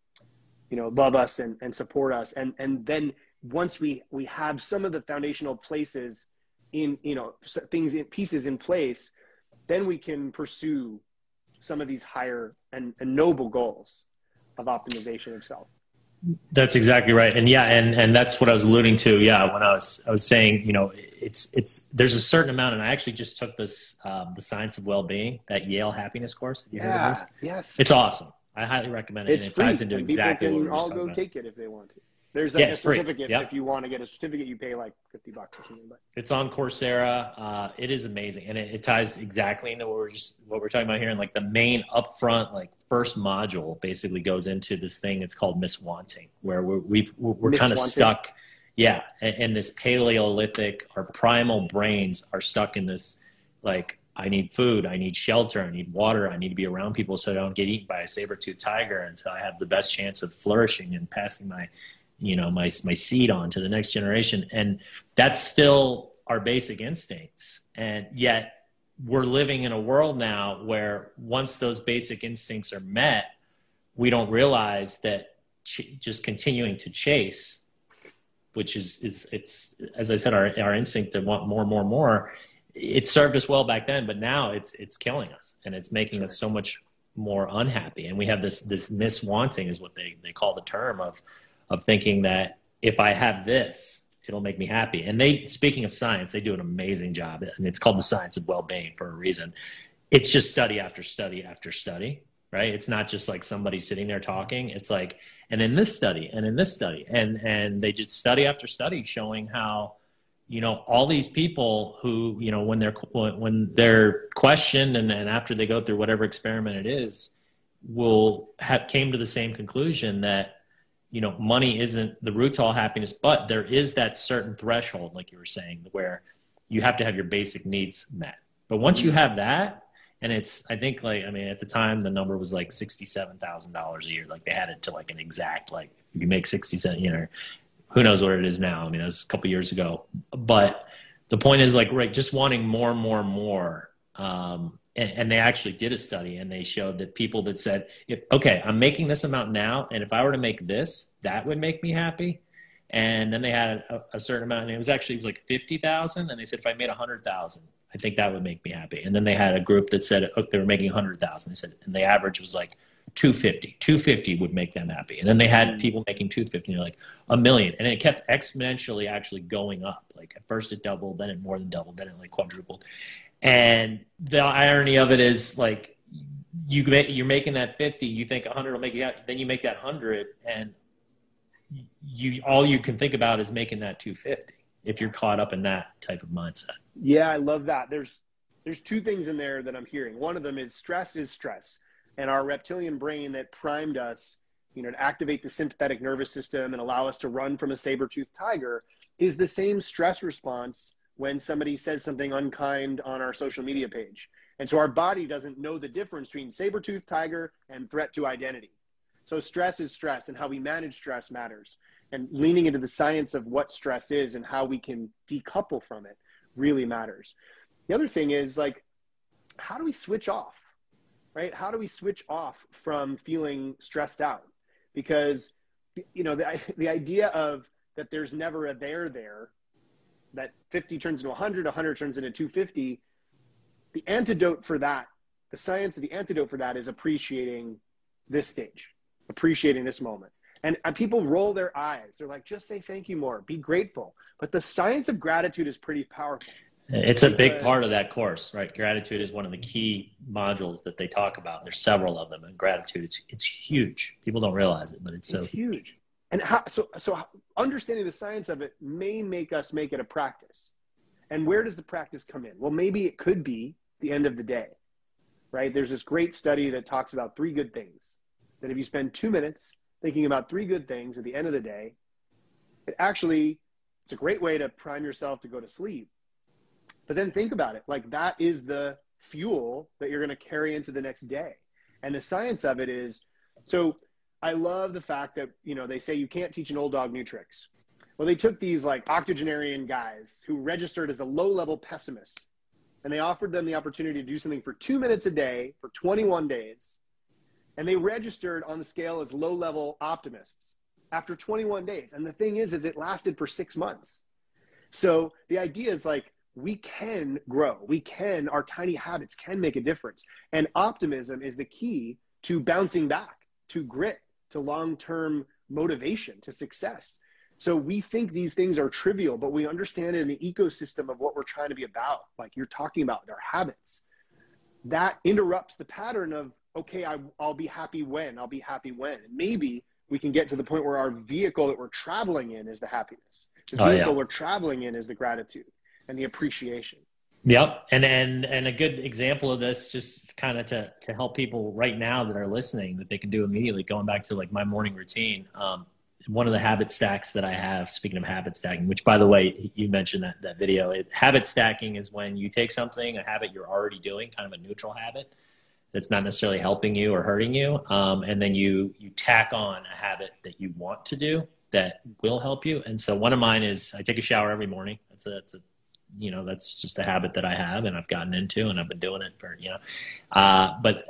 you know, love us and, and support us. And, and then once we, we have some of the foundational places in, you know, things in pieces in place, then we can pursue some of these higher and, and noble goals of optimization of self. That's exactly right. And yeah, and, and that's what I was alluding to. Yeah. When I was, I was saying, you know, it's, it's, there's a certain amount, and I actually just took this, um, the science of well-being, that Yale happiness course. Have you yeah, heard of this? Yes. It's awesome. I highly recommend it. It's and it ties into and exactly people can all go about. take it if they want to. There's a, Yeah, a certificate. Yep. If you want to get a certificate, you pay like 50 bucks or something. But It's on Coursera. Uh, it is amazing, and it, it ties exactly into what we're just what we're talking about here. And like the main upfront, like first module, basically goes into this thing. It's called miswanting, where we're we've, we're, we're kind of stuck. Yeah, in, in this Paleolithic, our primal brains are stuck in this like I need food, I need shelter, I need water, I need to be around people so I don't get eaten by a saber-toothed tiger, and so I have the best chance of flourishing and passing my, you know, my my seed on to the next generation. And that's still our basic instincts, and yet we're living in a world now where once those basic instincts are met, we don't realize that ch- just continuing to chase, which is is it's as I said, our our instinct to want more, more, more. It served us well back then, but now it's it's killing us, and it's making us so much more unhappy. And we have this this miswanting is what they they call the term of of thinking that if I have this, it'll make me happy. And they, speaking of science, they do an amazing job, and it's called the science of well-being for a reason. It's just study after study after study, right? It's not just like somebody sitting there talking. It's like, and in this study, and in this study, and and they just study after study showing how, you know, all these people who, you know, when they're when they're questioned, and, and after they go through whatever experiment it is, will have came to the same conclusion that you know money isn't the root to all happiness but there is that certain threshold like you were saying where you have to have your basic needs met. But once you have that and it's i think like i mean at the time the number was like $67000 a year. Like they had it to like an exact like if you make 60 cent you know who knows what it is now. I mean that was a couple years ago. But the point is like right just wanting more and more and more um, and, and they actually did a study and they showed that people that said if okay i'm making this amount now and if i were to make this that would make me happy. And then they had a, a certain amount and it was actually it was like 50000 and they said if i made 100000 i think that would make me happy. And then they had a group that said oh, they were making 100000 they said and the average was like 250 250 would make them happy. And then they had mm. people making 250 and they're like a million and it kept exponentially actually going up. Like at first it doubled then it more than doubled then it like quadrupled and the irony of it is like you you're making that 50 you think 100 will make you happy then you make that 100 and you all you can think about is making that 250 if you're caught up in that type of mindset yeah, I love that. There's there's two things in there that I'm hearing. One of them is stress is stress, and our reptilian brain that primed us, you know, to activate the sympathetic nervous system and allow us to run from a saber-toothed tiger, is the same stress response when somebody says something unkind on our social media page. And so our body doesn't know the difference between saber tooth tiger and threat to identity. So stress is stress, and how we manage stress matters. And leaning into the science of what stress is and how we can decouple from it really matters. The other thing is like, how do we switch off? Right? How do we switch off from feeling stressed out? Because you know the the idea of that there's never a there there, that 50 turns into 100, 100 turns into 250. The antidote for that, the science of the antidote for that is appreciating this stage, appreciating this moment. And, and people roll their eyes. They're like, just say thank you more, be grateful. But the science of gratitude is pretty powerful. it's a big part of that course right gratitude is one of the key modules that they talk about there's several of them and gratitude it's, it's huge people don't realize it but it's so It's huge. And how, so, so understanding the science of it may make us make it a practice. And where does the practice come in? Well, maybe it could be the end of the day, right? There's this great study that talks about three good things. That if you spend two minutes thinking about three good things at the end of the day, it actually, it's a great way to prime yourself to go to sleep. But then think about it like that is the fuel that you're going to carry into the next day. And the science of it is so I love the fact that, you know, they say you can't teach an old dog new tricks. Well, they took these like octogenarian guys who registered as a low level pessimist and they offered them the opportunity to do something for two minutes a day for 21 days. And they registered on the scale as low level optimists after 21 days. And the thing is, is it lasted for six months. So the idea is like, we can grow. We can, our tiny habits can make a difference. And optimism is the key to bouncing back, to grit, to long term motivation, to success. So we think these things are trivial, but we understand in the ecosystem of what we're trying to be about. Like you're talking about their habits. That interrupts the pattern of, okay, I, I'll be happy when, I'll be happy when. And maybe we can get to the point where our vehicle that we're traveling in is the happiness. The Oh, vehicle yeah. we're traveling in is the gratitude and the appreciation. Yep, and and and a good example of this, just kind of to to help people right now that are listening, that they can do immediately. Going back to like my morning routine, um, one of the habit stacks that I have. Speaking of habit stacking, which by the way, you mentioned that that video. It, habit stacking is when you take something, a habit you're already doing, kind of a neutral habit that's not necessarily helping you or hurting you, um, and then you you tack on a habit that you want to do that will help you. And so one of mine is I take a shower every morning. That's a that's a you know that's just a habit that I have and I've gotten into and I've been doing it for you know. Uh, but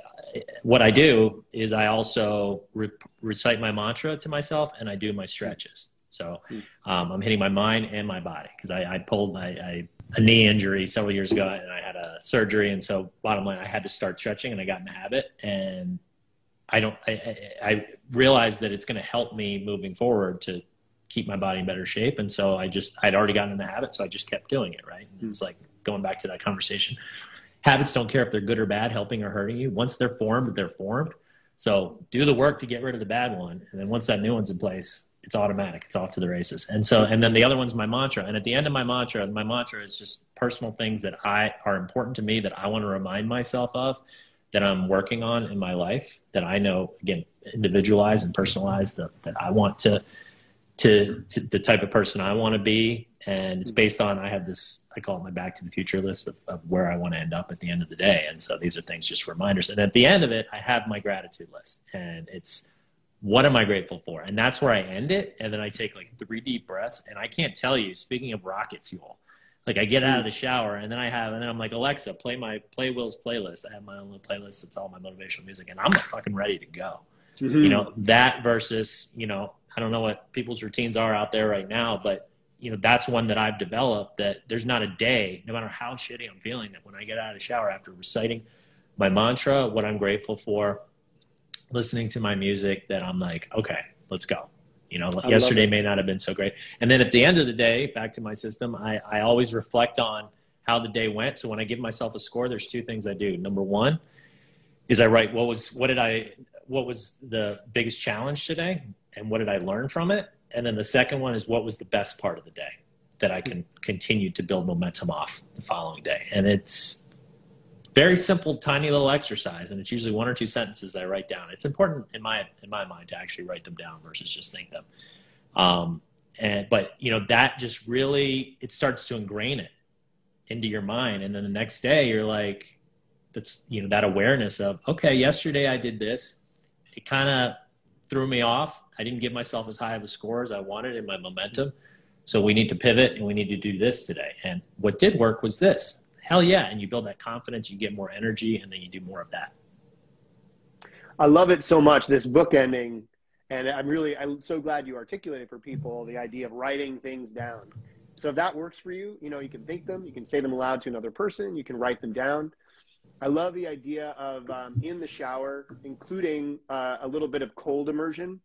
what I do is I also re- recite my mantra to myself and I do my stretches. So um, I'm hitting my mind and my body because I, I pulled I, I, a knee injury several years ago and I had a surgery and so bottom line I had to start stretching and I got in the habit and I don't I, I, I realized that it's going to help me moving forward to keep my body in better shape. And so I just, I'd already gotten in the habit. So I just kept doing it. Right. And it was hmm. like going back to that conversation. Habits don't care if they're good or bad, helping or hurting you. Once they're formed, they're formed. So do the work to get rid of the bad one. And then once that new one's in place, it's automatic. It's off to the races. And so, and then the other one's my mantra. And at the end of my mantra, my mantra is just personal things that I are important to me that I want to remind myself of that I'm working on in my life that I know again individualized and personalized that, that I want to, to to the type of person I want to be. And it's mm-hmm. based on I have this I call it my back to the future list of, of where I want to end up at the end of the day. And so these are things just reminders. And at the end of it I have my gratitude list. And it's what am I grateful for? And that's where I end it. And then I take like three deep breaths. And I can't tell you speaking of rocket fuel like I get out of the shower and then I have and then I'm like Alexa play my play Will's playlist. I have my own little playlist. It's all my motivational music. And I'm fucking ready to go. Mm-hmm. You know that versus you know I don't know what people's routines are out there right now but you know that's one that I've developed that there's not a day no matter how shitty I'm feeling that when I get out of the shower after reciting my mantra what I'm grateful for listening to my music that I'm like okay let's go. You know I yesterday may not have been so great. And then at the end of the day back to my system I, I always reflect on how the day went. So when I give myself a score there's two things I do. Number one is I write what was what did I what was the biggest challenge today and what did I learn from it? And then the second one is what was the best part of the day that I can continue to build momentum off the following day. And it's very simple, tiny little exercise, and it's usually one or two sentences I write down. It's important in my in my mind to actually write them down versus just think them. Um, and but you know that just really it starts to ingrain it into your mind, and then the next day you're like, that's you know that awareness of okay, yesterday I did this. It kind of threw me off. I didn't give myself as high of a score as I wanted in my momentum. So we need to pivot and we need to do this today. And what did work was this. Hell yeah. And you build that confidence, you get more energy, and then you do more of that. I love it so much, this book ending. And I'm really, I'm so glad you articulated for people the idea of writing things down. So if that works for you, you know, you can think them, you can say them aloud to another person, you can write them down. I love the idea of um, in the shower, including uh, a little bit of cold immersion.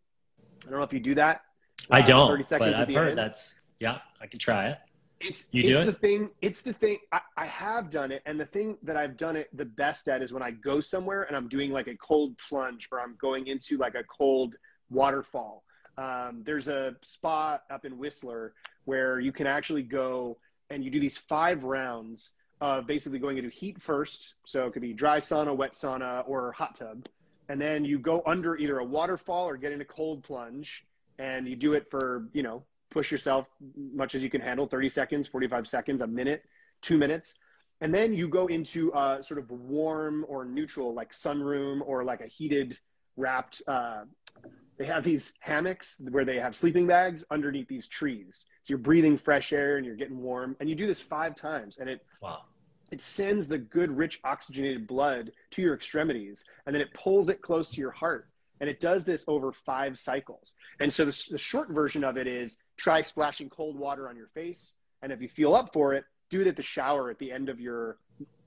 I don't know if you do that. I Uh, don't, 30 seconds I've the heard end. that's, yeah, I can try it. It's You it's do it? the thing. It's the thing. I, I have done it, and the thing that I've done it the best at is when I go somewhere and I'm doing like a cold plunge, or I'm going into like a cold waterfall. Um, there's a spa up in Whistler where you can actually go and you do these five rounds of basically going into heat first. So it could be dry sauna, wet sauna, or hot tub, and then you go under either a waterfall or get in a cold plunge, and you do it for you know push yourself much as you can handle 30 seconds 45 seconds a minute two minutes and then you go into a sort of warm or neutral like sunroom or like a heated wrapped uh, they have these hammocks where they have sleeping bags underneath these trees so you're breathing fresh air and you're getting warm and you do this five times and it Wow. It sends the good rich oxygenated blood to your extremities and then it pulls it close to your heart and it does this over five cycles. And so the, the short version of it is try splashing cold water on your face and if you feel up for it do it at the shower at the end of your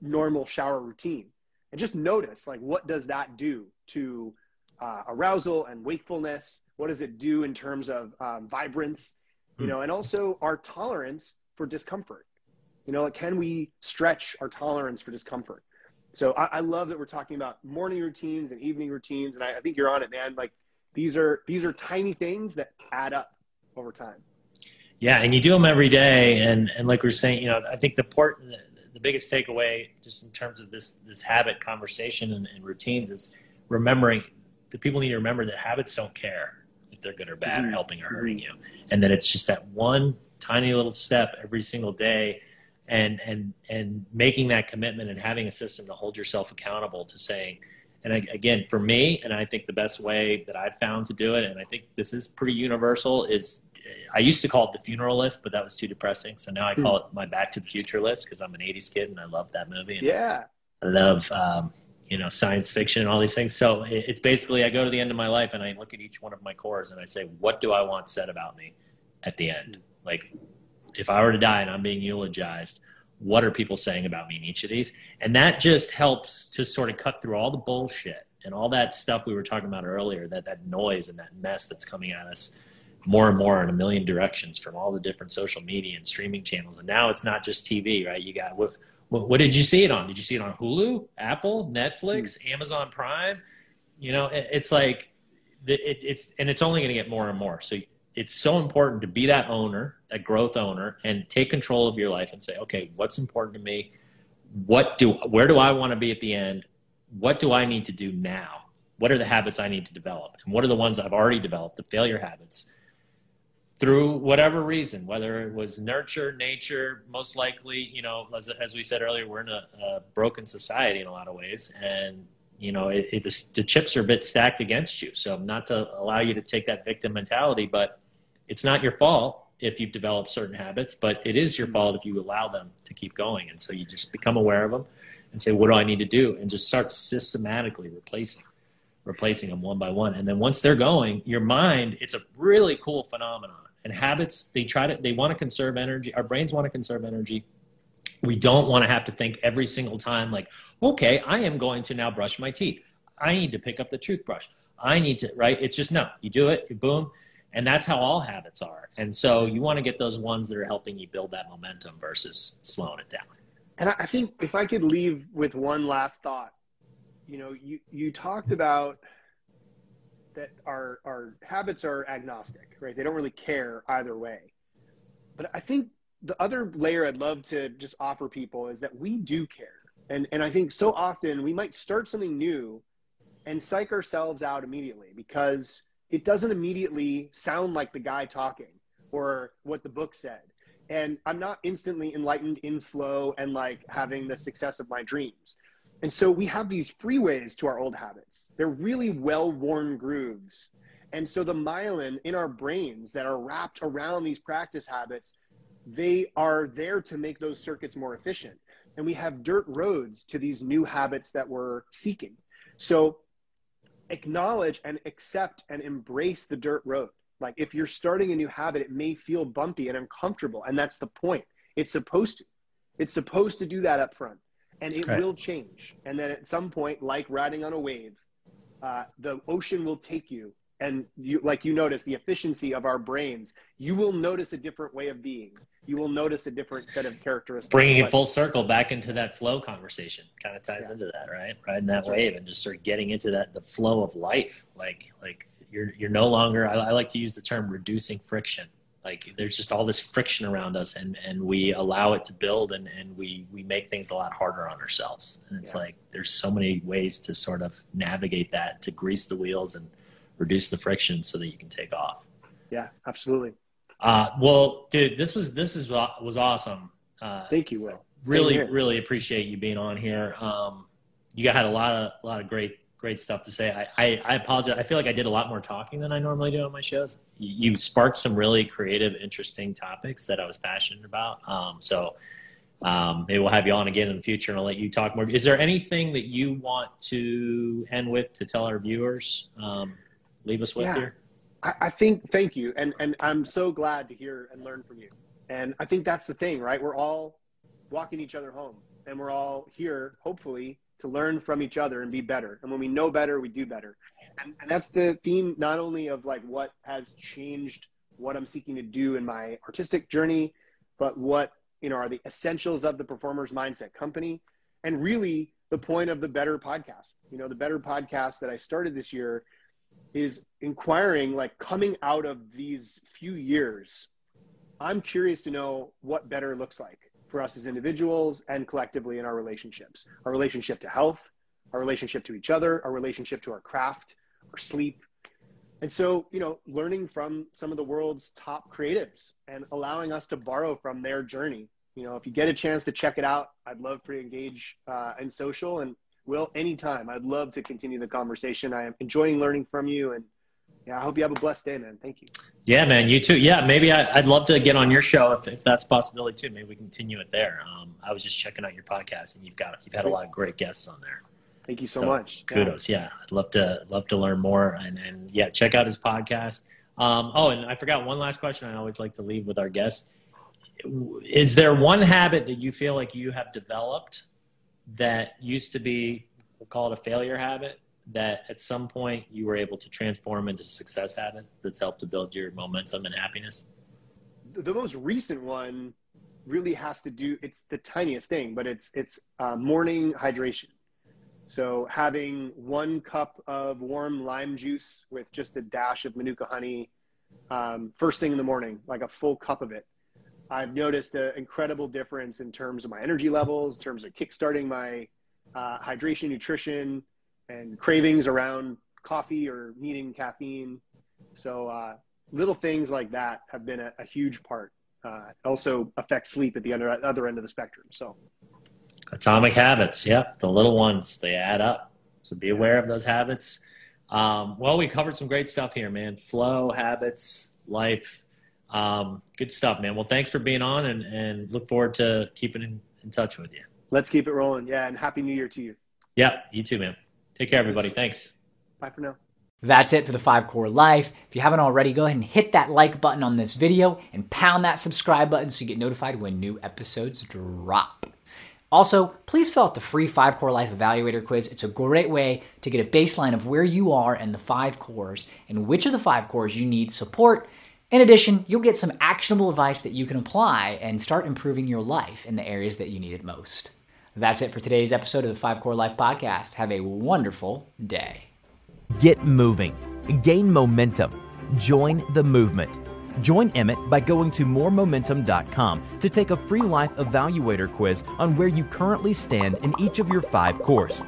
normal shower routine. And just notice like what does that do to uh, arousal and wakefulness? What does it do in terms of um, vibrance? You Hmm. know and also our tolerance for discomfort you know like can we stretch our tolerance for discomfort so I, I love that we're talking about morning routines and evening routines and I, I think you're on it man like these are these are tiny things that add up over time. Yeah, and you do them every day, and and like we are saying, you know, I think the important, the biggest takeaway, just in terms of this this habit conversation and, and routines, is remembering the people need to remember that habits don't care if they're good or bad, mm-hmm. helping or hurting you, and that it's just that one tiny little step every single day and and and making that commitment and having a system to hold yourself accountable to saying and again for me and i think the best way that i've found to do it and i think this is pretty universal is i used to call it the funeral list but that was too depressing. So now i call it my back to the future list because i'm an 80s kid and i love that movie yeah. I love um, you know science fiction and all these things. So it's basically i go to the end of my life and i look at each one of my cores and i say what do i want said about me at the end? Like if I were to die and I'm being eulogized, what are people saying about me in each of these? And that just helps to sort of cut through all the bullshit and all that stuff we were talking about earlier, that that noise and that mess that's coming at us more and more in a million directions from all the different social media and streaming channels. And now it's not just TV, right? You got what, what, what did you see it on? Did you see it on Hulu, Apple, Netflix, mm. Amazon Prime? You know, it, it's like it, it's and it's only going to get more and more. So it's so important to be that owner, that growth owner, and take control of your life and say, okay, what's important to me? What do where do I want to be at the end? What do I need to do now? What are the habits I need to develop? And what are the ones I've already developed, the failure habits? Through whatever reason, whether it was nurture, nature, most likely, you know, as, as we said earlier, we're in a, a broken society in a lot of ways, and you know, it, it, the, the chips are a bit stacked against you. So, not to allow you to take that victim mentality, but it's not your fault if you've developed certain habits, but it is your mm-hmm. fault if you allow them to keep going. And so you just become aware of them and say, what do I need to do? And just start systematically replacing, replacing them one by one. And then once they're going, your mind, it's a really cool phenomenon. And habits, they try to, they want to conserve energy. Our brains want to conserve energy. We don't want to have to think every single time, like, okay, I am going to now brush my teeth. I need to pick up the toothbrush. I need to, right? It's just no, you do it, you boom and that's how all habits are. And so you want to get those ones that are helping you build that momentum versus slowing it down. And I think if I could leave with one last thought, you know, you, you talked about that our, our habits are agnostic, right? They don't really care either way. But I think the other layer I'd love to just offer people is that we do care. And, and I think so often we might start something new and psych ourselves out immediately because it doesn't immediately sound like the guy talking or what the book said. And I'm not instantly enlightened in flow and like having the success of my dreams. And so we have these freeways to our old habits. They're really well worn grooves. And so the myelin in our brains that are wrapped around these practice habits, they are there to make those circuits more efficient. And we have dirt roads to these new habits that we're seeking. So acknowledge and accept and embrace the dirt road. Like if you're starting a new habit, it may feel bumpy and uncomfortable. And that's the point. It's supposed to. It's supposed to do that up front. And it right. will change. And then at some point, like riding on a wave, uh, the ocean will take you. And you, like you notice, the efficiency of our brains, you will notice a different way of being you will notice a different set of characteristics. Bringing it full circle back into that flow conversation kind of ties yeah. into that, right? Riding that That's wave right. and just sort of getting into that the flow of life. Like like you're you're no longer. I, I like to use the term reducing friction. Like there's just all this friction around us, and and we allow it to build, and and we we make things a lot harder on ourselves. And it's yeah. like there's so many ways to sort of navigate that to grease the wheels and reduce the friction so that you can take off. Yeah, absolutely. Uh, well, dude, this was this is was awesome. Uh, Thank you, Will. Really, really appreciate you being on here. Um, you had a lot of a lot of great great stuff to say. I, I, I, apologize. I feel like I did a lot more talking than I normally do on my shows. You, you sparked some really creative, interesting topics that I was passionate about. Um, so um, maybe we'll have you on again in the future and I'll let you talk more. Is there anything that you want to end with to tell our viewers? Um, leave us with yeah. here. I, I think thank you, and and I'm so glad to hear and learn from you. And I think that's the thing, right? We're all walking each other home, and we're all here, hopefully, to learn from each other and be better. And when we know better, we do better. And, and that's the theme, not only of like what has changed what I'm seeking to do in my artistic journey, but what you know are the essentials of the performers mindset company, and really the point of the better podcast. You know, the better podcast that I started this year is inquiring, like coming out of these few years, I'm curious to know what better looks like for us as individuals and collectively in our relationships, our relationship to health, our relationship to each other, our relationship to our craft, our sleep. And so, you know, learning from some of the world's top creatives and allowing us to borrow from their journey. You know, if you get a chance to check it out, I'd love for you to engage uh, in social and will anytime. I'd love to continue the conversation. I am enjoying learning from you and yeah, I hope you have a blessed day, man. Thank you. Yeah, man. You too. Yeah, maybe I, would love to get on your show if, if that's a possibility too. Maybe we continue it there. Um, I was just checking out your podcast, and you've got you've had a lot of great guests on there. Thank you so, so much. Kudos. Yeah. yeah. I'd love to love to learn more, and and yeah, check out his podcast. Um, oh, and I forgot one last question. I always like to leave with our guests. Is there one habit that you feel like you have developed that used to be, we'll call it a failure habit, that at some point you were able to transform into a success habit that's helped to build your momentum and happiness? The most recent one really has to do it's the tiniest thing but it's it's uh, morning hydration so having one cup of warm lime juice with just a dash of manuka honey um, first thing in the morning like a full cup of it i've noticed an incredible difference in terms of my energy levels in terms of kickstarting my uh, hydration nutrition and cravings around coffee or needing caffeine. So uh, little things like that have been a, a huge part. Uh, also affect sleep at the other, other end of the spectrum. So atomic habits, yeah, the little ones they add up. So be aware of those habits. Um, well, we covered some great stuff here, man. Flow, habits, life. Um, good stuff, man. Well, thanks for being on and, and look forward to keeping in, in touch with you. Let's keep it rolling. Yeah. And happy new year to you. Yeah. You too, man. Take care, everybody. Thanks. Bye for now. That's it for the 5 Core Life. If you haven't already, go ahead and hit that like button on this video and pound that subscribe button so you get notified when new episodes drop. Also, please fill out the free 5 Core Life Evaluator quiz. It's a great way to get a baseline of where you are in the 5 cores and which of the 5 cores you need support. In addition, you'll get some actionable advice that you can apply and start improving your life in the areas that you need it most. That's it for today's episode of the Five Core Life Podcast. Have a wonderful day. Get moving, gain momentum, join the movement. Join Emmett by going to moremomentum.com to take a free life evaluator quiz on where you currently stand in each of your five cores.